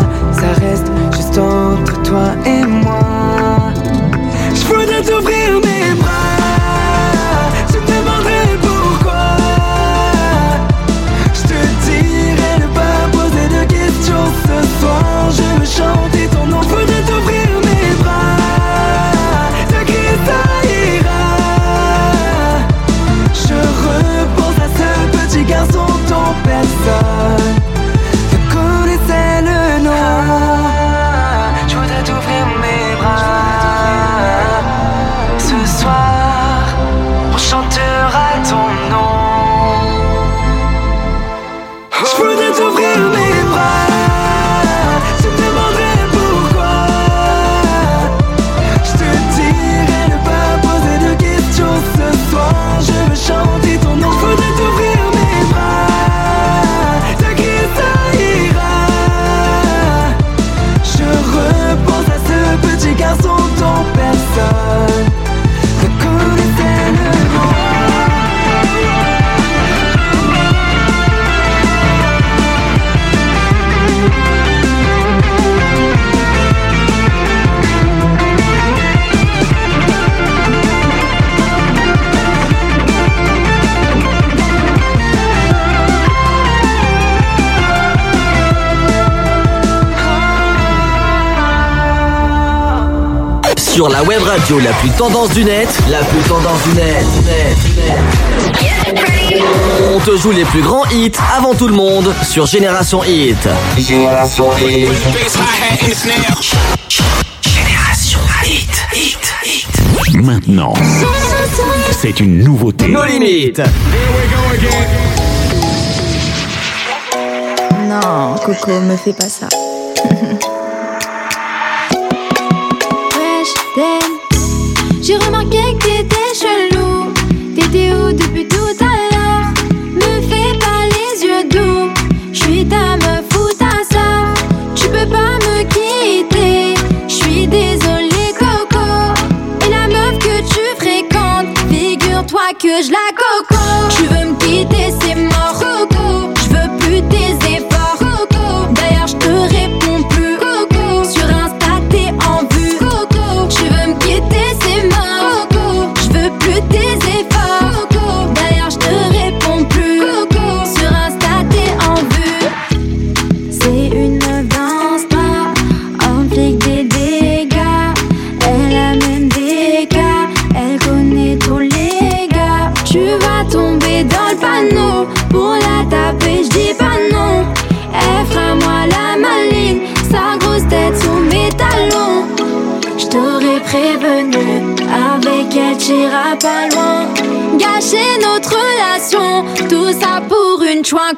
sur la web radio la plus tendance du net, la plus tendance du net. net, net. On te joue les plus grands hits avant tout le monde sur Génération Hit. Génération Hit. Génération Hit. Hit. Hit. Maintenant, c'est une nouveauté. Nos limites. Non, Coco, me fais pas ça. J'ai remarqué que t'étais chelou. T'étais où depuis tout à l'heure? Me fais pas les yeux doux. J'suis ta meuf ou ta soeur. Tu peux pas me quitter. J'suis désolée, Coco. Et la meuf que tu fréquentes, figure-toi que je la coco. choix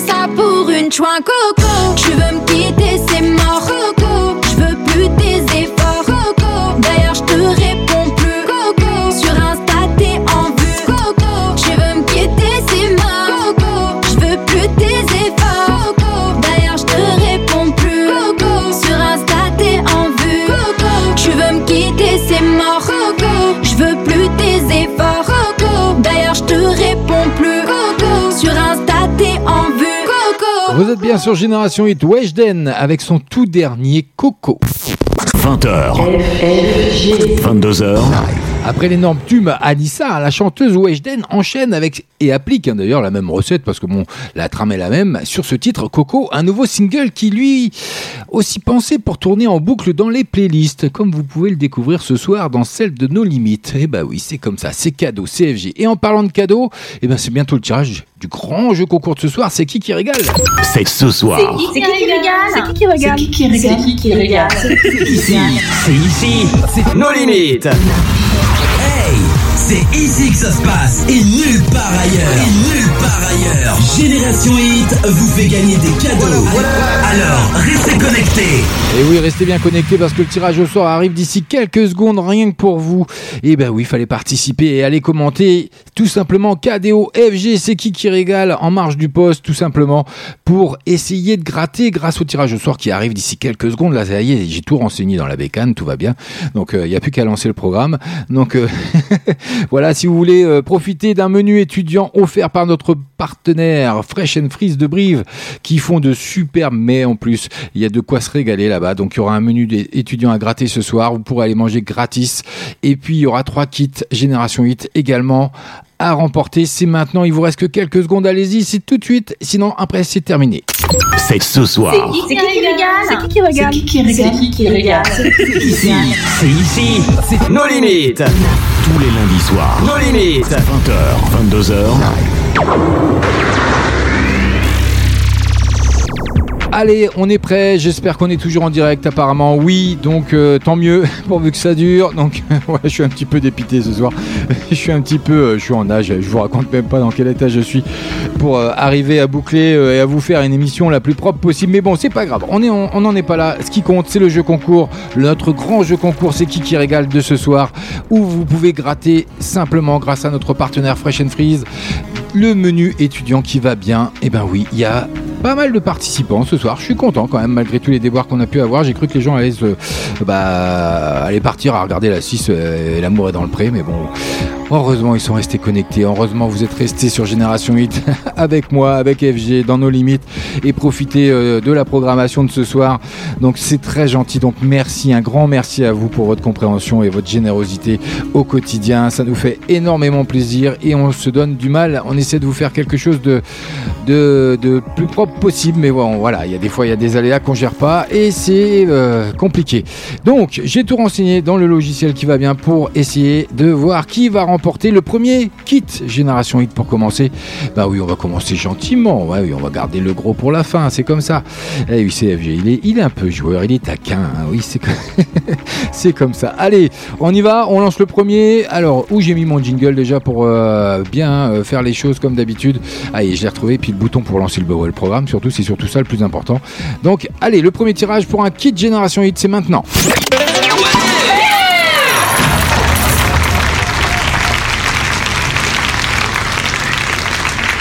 ça pour une chouin coco. Vous êtes bien sur Génération 8 Weshden avec son tout dernier Coco. 20h. 22h. Après l'énorme tube Anissa, la chanteuse Weshden enchaîne avec et applique hein, d'ailleurs la même recette parce que bon, la trame est la même sur ce titre Coco, un nouveau single qui lui aussi pensé pour tourner en boucle dans les playlists, comme vous pouvez le découvrir ce soir dans celle de nos limites. Et bah oui, c'est comme ça, c'est cadeau, CFG. Et en parlant de cadeau, et ben c'est bientôt le tirage du grand jeu concours de ce soir. C'est qui qui régale C'est ce soir. C'est qui qui régale C'est qui qui régale C'est qui qui régale C'est qui qui régale C'est ici. C'est ici, c'est nos limites. C'est ici que ça se passe et nulle part ailleurs. Et nulle part ailleurs. Génération Hit vous fait gagner des cadeaux. Alors, restez connectés. Et oui, restez bien connectés parce que le tirage au sort arrive d'ici quelques secondes, rien que pour vous. Et ben oui, il fallait participer et aller commenter tout simplement KDO FG, c'est qui qui régale en marge du poste, tout simplement, pour essayer de gratter grâce au tirage au sort qui arrive d'ici quelques secondes. Là, ça y est, j'ai tout renseigné dans la bécane, tout va bien. Donc, euh, il n'y a plus qu'à lancer le programme. Donc, euh, voilà, si vous voulez euh, profiter d'un menu étudiant offert par notre partenaire Fresh and Freeze de Brive, qui font de superbes mets en plus. Il y a de quoi se régaler là-bas. Donc, il y aura un menu des étudiants à gratter ce soir. Vous pourrez aller manger gratis. Et puis, il y aura trois kits Génération 8 également à remporter. C'est maintenant. Il vous reste que quelques secondes. Allez-y, c'est tout de suite. Sinon, après, c'est terminé. C'est ce soir. C'est qui qui régale C'est qui qui régale C'est qui qui régale C'est qui qui régale C'est ici. C'est ici, c'est nos limites. Tous les lundis soirs. Nos limites. 20h, 22h. Allez, on est prêt. J'espère qu'on est toujours en direct. Apparemment, oui. Donc, euh, tant mieux, pourvu que ça dure. Donc, ouais, je suis un petit peu dépité ce soir. je suis un petit peu, euh, je suis en âge. Je vous raconte même pas dans quel état je suis pour euh, arriver à boucler et à vous faire une émission la plus propre possible. Mais bon, c'est pas grave. On n'en est pas là. Ce qui compte, c'est le jeu concours. Notre grand jeu concours, c'est qui qui régale de ce soir, où vous pouvez gratter simplement grâce à notre partenaire Fresh and Freeze le menu étudiant qui va bien. Et ben oui, il y a pas mal de participants ce soir. Je suis content quand même, malgré tous les déboires qu'on a pu avoir. J'ai cru que les gens allaient, se, bah, allaient partir à regarder la 6 et l'amour est dans le pré, mais bon. Heureusement, ils sont restés connectés. Heureusement, vous êtes restés sur Génération 8 avec moi, avec FG, dans nos limites et profitez euh, de la programmation de ce soir. Donc, c'est très gentil. Donc, merci, un grand merci à vous pour votre compréhension et votre générosité au quotidien. Ça nous fait énormément plaisir et on se donne du mal. On essaie de vous faire quelque chose de, de, de plus propre possible. Mais bon, voilà, il y a des fois, il y a des aléas qu'on gère pas et c'est euh, compliqué. Donc, j'ai tout renseigné dans le logiciel qui va bien pour essayer de voir qui va remporter le premier kit Génération 8 pour commencer. Bah oui, on va commencer gentiment. Oui, on va garder le gros pour la fin. C'est comme ça. Eh oui, CFG, il est, il est un peu joueur, il est taquin. hein. Oui, c'est comme... comme ça. Allez, on y va. On lance le premier. Alors, où j'ai mis mon jingle déjà pour euh, bien euh, faire les choses comme d'habitude? Allez, je l'ai retrouvé. Puis le bouton pour lancer le, le programme. Surtout, c'est surtout ça le plus important. Donc, allez, le premier tirage pour un kit Génération 8, c'est maintenant.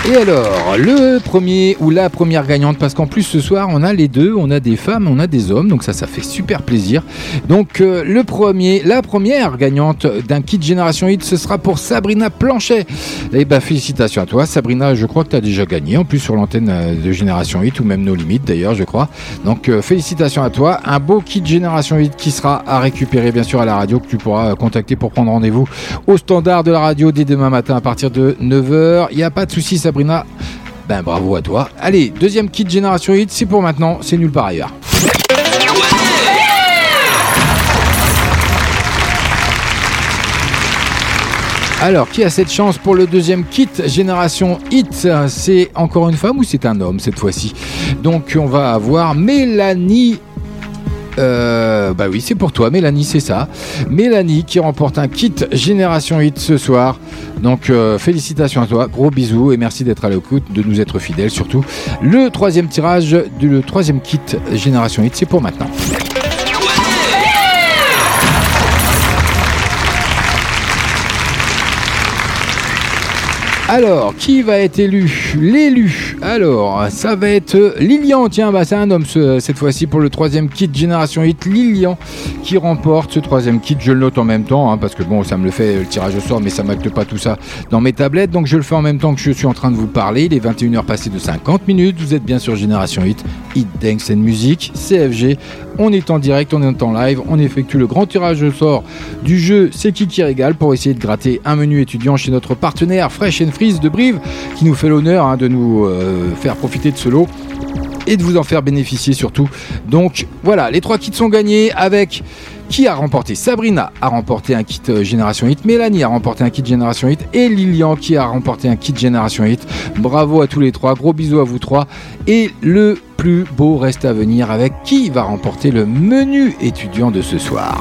Et alors, le premier ou la première gagnante, parce qu'en plus ce soir on a les deux, on a des femmes, on a des hommes, donc ça, ça fait super plaisir. Donc euh, le premier, la première gagnante d'un kit Génération 8, ce sera pour Sabrina Planchet. Et ben félicitations à toi, Sabrina. Je crois que tu as déjà gagné, en plus sur l'antenne euh, de Génération 8 ou même nos limites d'ailleurs, je crois. Donc euh, félicitations à toi, un beau kit Génération 8 qui sera à récupérer bien sûr à la radio que tu pourras contacter pour prendre rendez-vous au standard de la radio dès demain matin à partir de 9h. Il n'y a pas de souci, Sabrina. Ben bravo à toi. Allez, deuxième kit Génération 8, c'est pour maintenant, c'est nulle part ailleurs. Alors, qui a cette chance pour le deuxième kit Génération Hit? C'est encore une femme ou c'est un homme cette fois-ci? Donc, on va avoir Mélanie. Euh, bah oui, c'est pour toi, Mélanie, c'est ça. Mélanie qui remporte un kit Génération Hit ce soir. Donc, euh, félicitations à toi, gros bisous et merci d'être à l'écoute, de nous être fidèles surtout. Le troisième tirage du troisième kit Génération Hit, c'est pour maintenant. Alors, qui va être élu? L'élu. Alors, ça va être Lilian. Tiens, bah, c'est un homme ce- cette fois-ci pour le troisième kit Génération Hit. Lilian qui remporte ce troisième kit. Je le note en même temps hein, parce que bon, ça me le fait le tirage au sort, mais ça m'acte pas tout ça dans mes tablettes. Donc, je le fais en même temps que je suis en train de vous parler. Il est 21h passé de 50 minutes. Vous êtes bien sur Génération Hit. Hit Dance and Music, CFG. On est en direct, on est en live. On effectue le grand tirage au sort du jeu C'est qui qui régale pour essayer de gratter un menu étudiant chez notre partenaire Fresh and Freeze de Brive qui nous fait l'honneur hein, de nous euh, faire profiter de ce lot et de vous en faire bénéficier surtout. Donc voilà, les trois kits sont gagnés avec qui a remporté? Sabrina a remporté un kit euh, Génération Hit, Mélanie a remporté un kit Génération Hit et Lilian qui a remporté un kit Génération Hit. Bravo à tous les trois, gros bisous à vous trois. Et le plus beau reste à venir avec qui va remporter le menu étudiant de ce soir.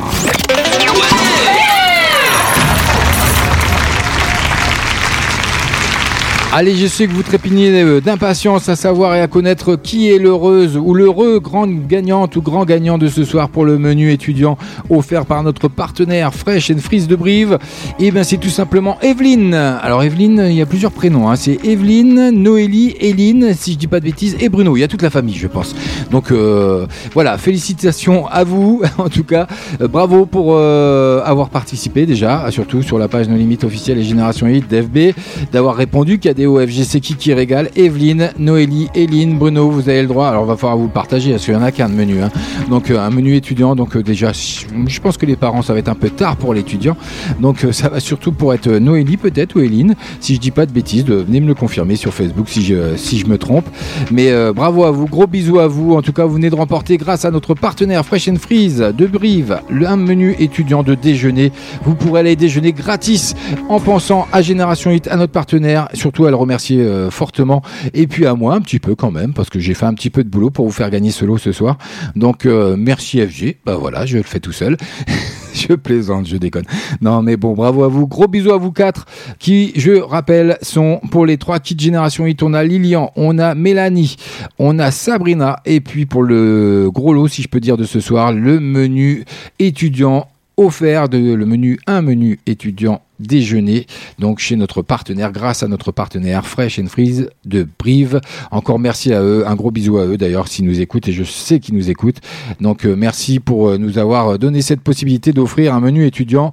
Allez, je sais que vous trépignez euh, d'impatience à savoir et à connaître qui est l'heureuse ou l'heureux grande gagnante ou grand gagnant de ce soir pour le menu étudiant offert par notre partenaire Fresh and Freeze de Brive. Et bien, c'est tout simplement Evelyne. Alors, Evelyne, il y a plusieurs prénoms. hein. C'est Evelyne, Noélie, Eline, si je dis pas de bêtises, et Bruno. Il y a toute la famille, je pense. Donc, euh, voilà, félicitations à vous. En tout cas, euh, bravo pour avoir participé déjà, surtout sur la page No Limite officielle et Génération Hit d'FB, d'avoir répondu KDO FGC qui qui régale. Evelyne, Noélie, Eline, Bruno, vous avez le droit. Alors, va falloir vous le partager parce qu'il y en a qu'un de menu. hein. Donc, euh, un menu étudiant. Donc, euh, déjà, je pense que les parents, ça va être un peu tard pour l'étudiant. Donc, euh, ça va surtout pour être Noélie peut-être ou Eline. Si je dis pas de bêtises, venez me le confirmer sur Facebook si je, si je me trompe. Mais bravo à vous, gros bisous à vous. En tout cas, vous venez de remporter grâce à notre partenaire Fresh and Freeze de Brive un menu étudiant de déjeuner. Vous pourrez aller déjeuner gratis en pensant à Génération Hit, à notre partenaire, surtout à remercier euh, fortement. Et puis à moi un petit peu quand même, parce que j'ai fait un petit peu de boulot pour vous faire gagner ce lot ce soir. Donc euh, merci FG. Bah voilà, je le fais tout seul. je plaisante, je déconne. Non, mais bon, bravo à vous. Gros bisous à vous quatre qui, je rappelle, sont pour les trois kits Génération Hit. On a Lilian, on a Mélanie, on a Sabrina. Et puis pour le gros lot, si je peux dire, de ce soir, le menu étudiant offert de le menu un menu étudiant déjeuner donc chez notre partenaire grâce à notre partenaire Fresh and Freeze de Brive encore merci à eux un gros bisou à eux d'ailleurs s'ils nous écoutent et je sais qu'ils nous écoutent donc euh, merci pour euh, nous avoir donné cette possibilité d'offrir un menu étudiant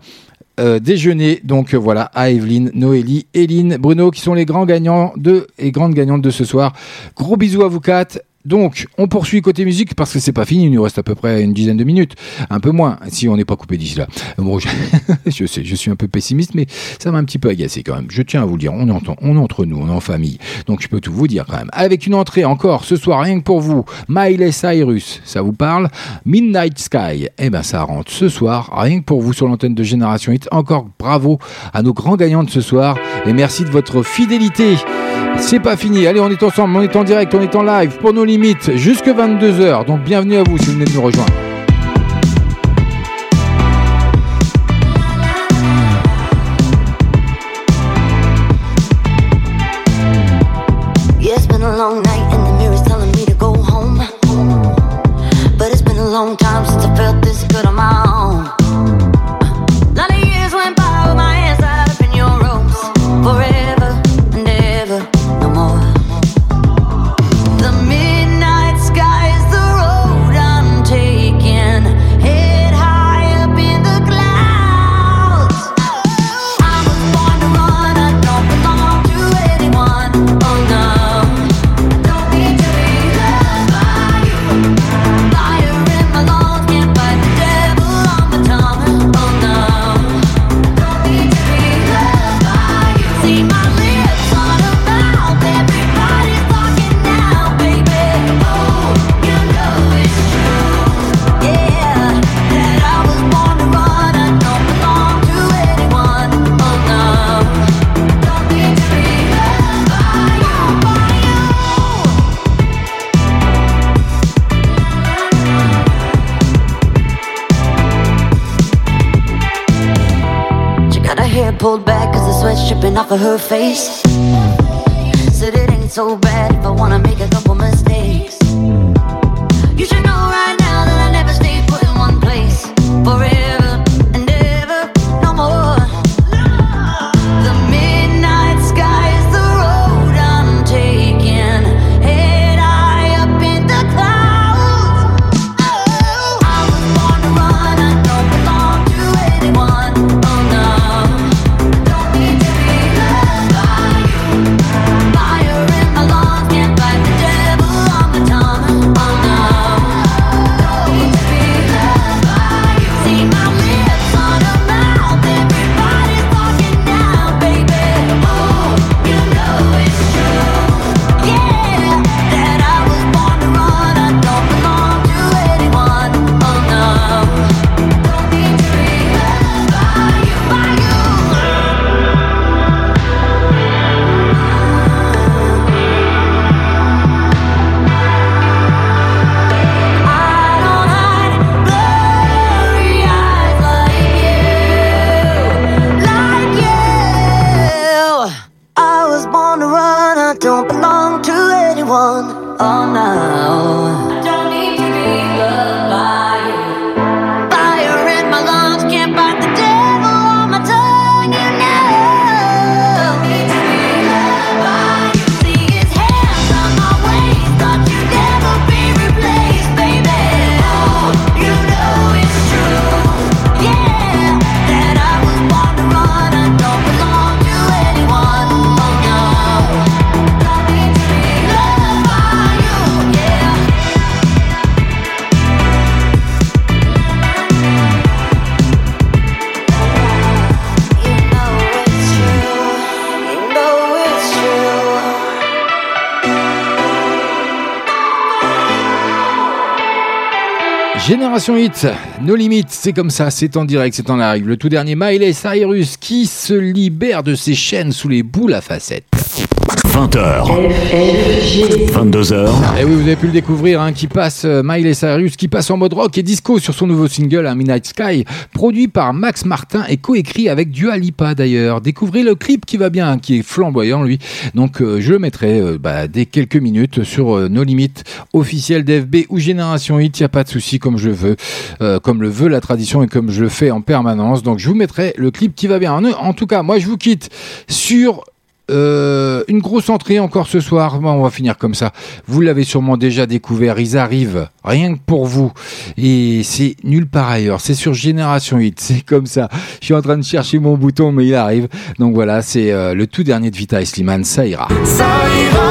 euh, déjeuner donc voilà à Evelyne, Noélie, Eline, Bruno qui sont les grands gagnants de et grandes gagnantes de ce soir. Gros bisous à vous quatre. Donc, on poursuit côté musique parce que c'est pas fini. Il nous reste à peu près une dizaine de minutes, un peu moins, si on n'est pas coupé d'ici là. Bon, je, sais, je suis un peu pessimiste, mais ça m'a un petit peu agacé quand même. Je tiens à vous le dire, on est, en- on est entre nous, on est en famille, donc je peux tout vous dire quand même. Avec une entrée encore ce soir, rien que pour vous, Miley Cyrus, ça vous parle Midnight Sky, eh ben ça rentre ce soir, rien que pour vous sur l'antenne de Génération Hit. Encore bravo à nos grands gagnants de ce soir et merci de votre fidélité. C'est pas fini. Allez, on est ensemble, on est en direct, on est en live pour nos limites jusque 22h. Donc bienvenue à vous si vous venez de nous rejoindre. Of her face. Hit, nos limites, c'est comme ça, c'est en direct, c'est en live. Le tout dernier Miley Cyrus qui se libère de ses chaînes sous les boules à facettes. 20h. 22h. Et oui, vous avez pu le découvrir, hein, qui passe euh, Miley Cyrus, qui passe en mode rock et disco sur son nouveau single hein, Midnight Sky, produit par Max Martin et coécrit avec Dua Lipa d'ailleurs. Découvrez le clip qui va bien, hein, qui est flamboyant lui. Donc euh, je le mettrai euh, bah, dès quelques minutes sur euh, nos limites officielles d'FB ou Génération Hit, il n'y a pas de souci comme je veux, euh, comme le veut la tradition et comme je le fais en permanence. Donc je vous mettrai le clip qui va bien. En, en tout cas, moi je vous quitte sur euh, une grosse entrée encore ce soir. On va finir comme ça. Vous l'avez sûrement déjà découvert. Ils arrivent rien que pour vous. Et c'est nulle part ailleurs. C'est sur Génération 8. C'est comme ça. Je suis en train de chercher mon bouton, mais il arrive. Donc voilà, c'est euh, le tout dernier de Vita et Slimane. Ça ira. Ça ira,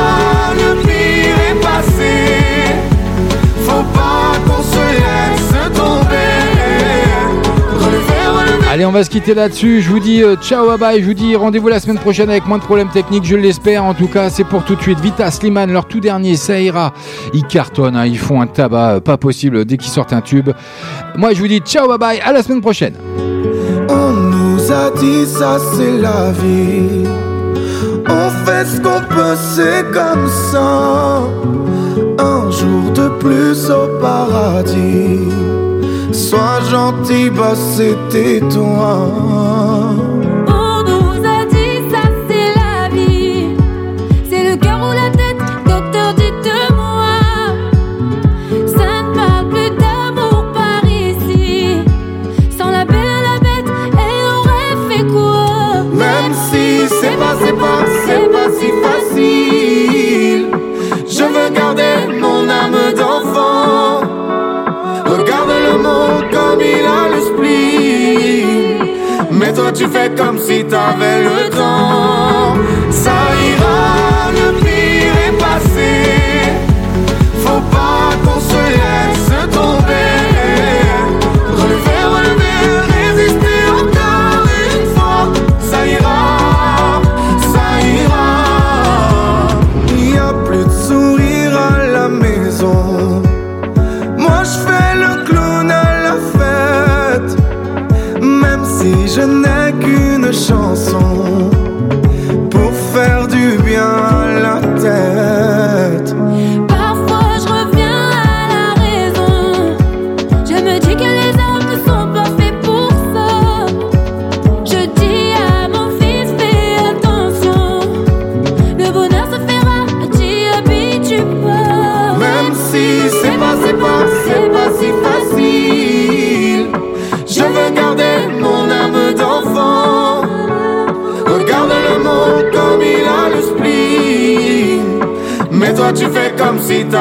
Allez, on va se quitter là-dessus. Je vous dis euh, ciao, bye bye. Je vous dis rendez-vous la semaine prochaine avec moins de problèmes techniques, je l'espère. En tout cas, c'est pour tout de suite. Vita, Slimane, leur tout dernier, ça ira. Ils cartonnent, hein, ils font un tabac euh, pas possible dès qu'ils sortent un tube. Moi, je vous dis ciao, bye bye. À la semaine prochaine. On nous a dit ça c'est la vie. On fait ce qu'on peut, c'est comme ça. Un jour de plus au paradis. Sois gentil, bah c'était toi. Il a le spleen. Mais toi tu fais comme si t'avais le temps. Ça ira,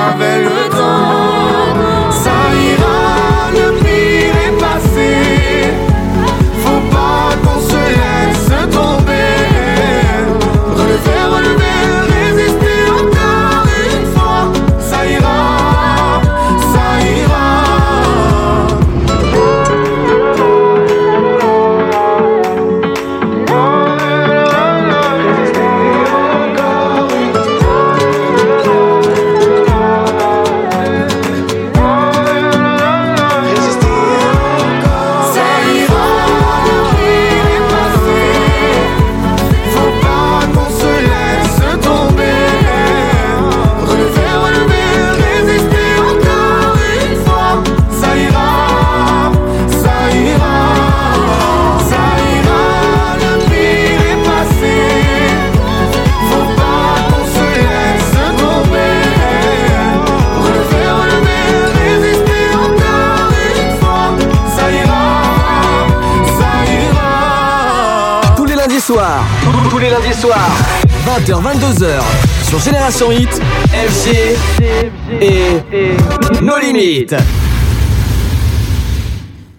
t'avais le Tous les lundis soirs. 20h, 22h. Sur Génération Hit, FG et No Limites.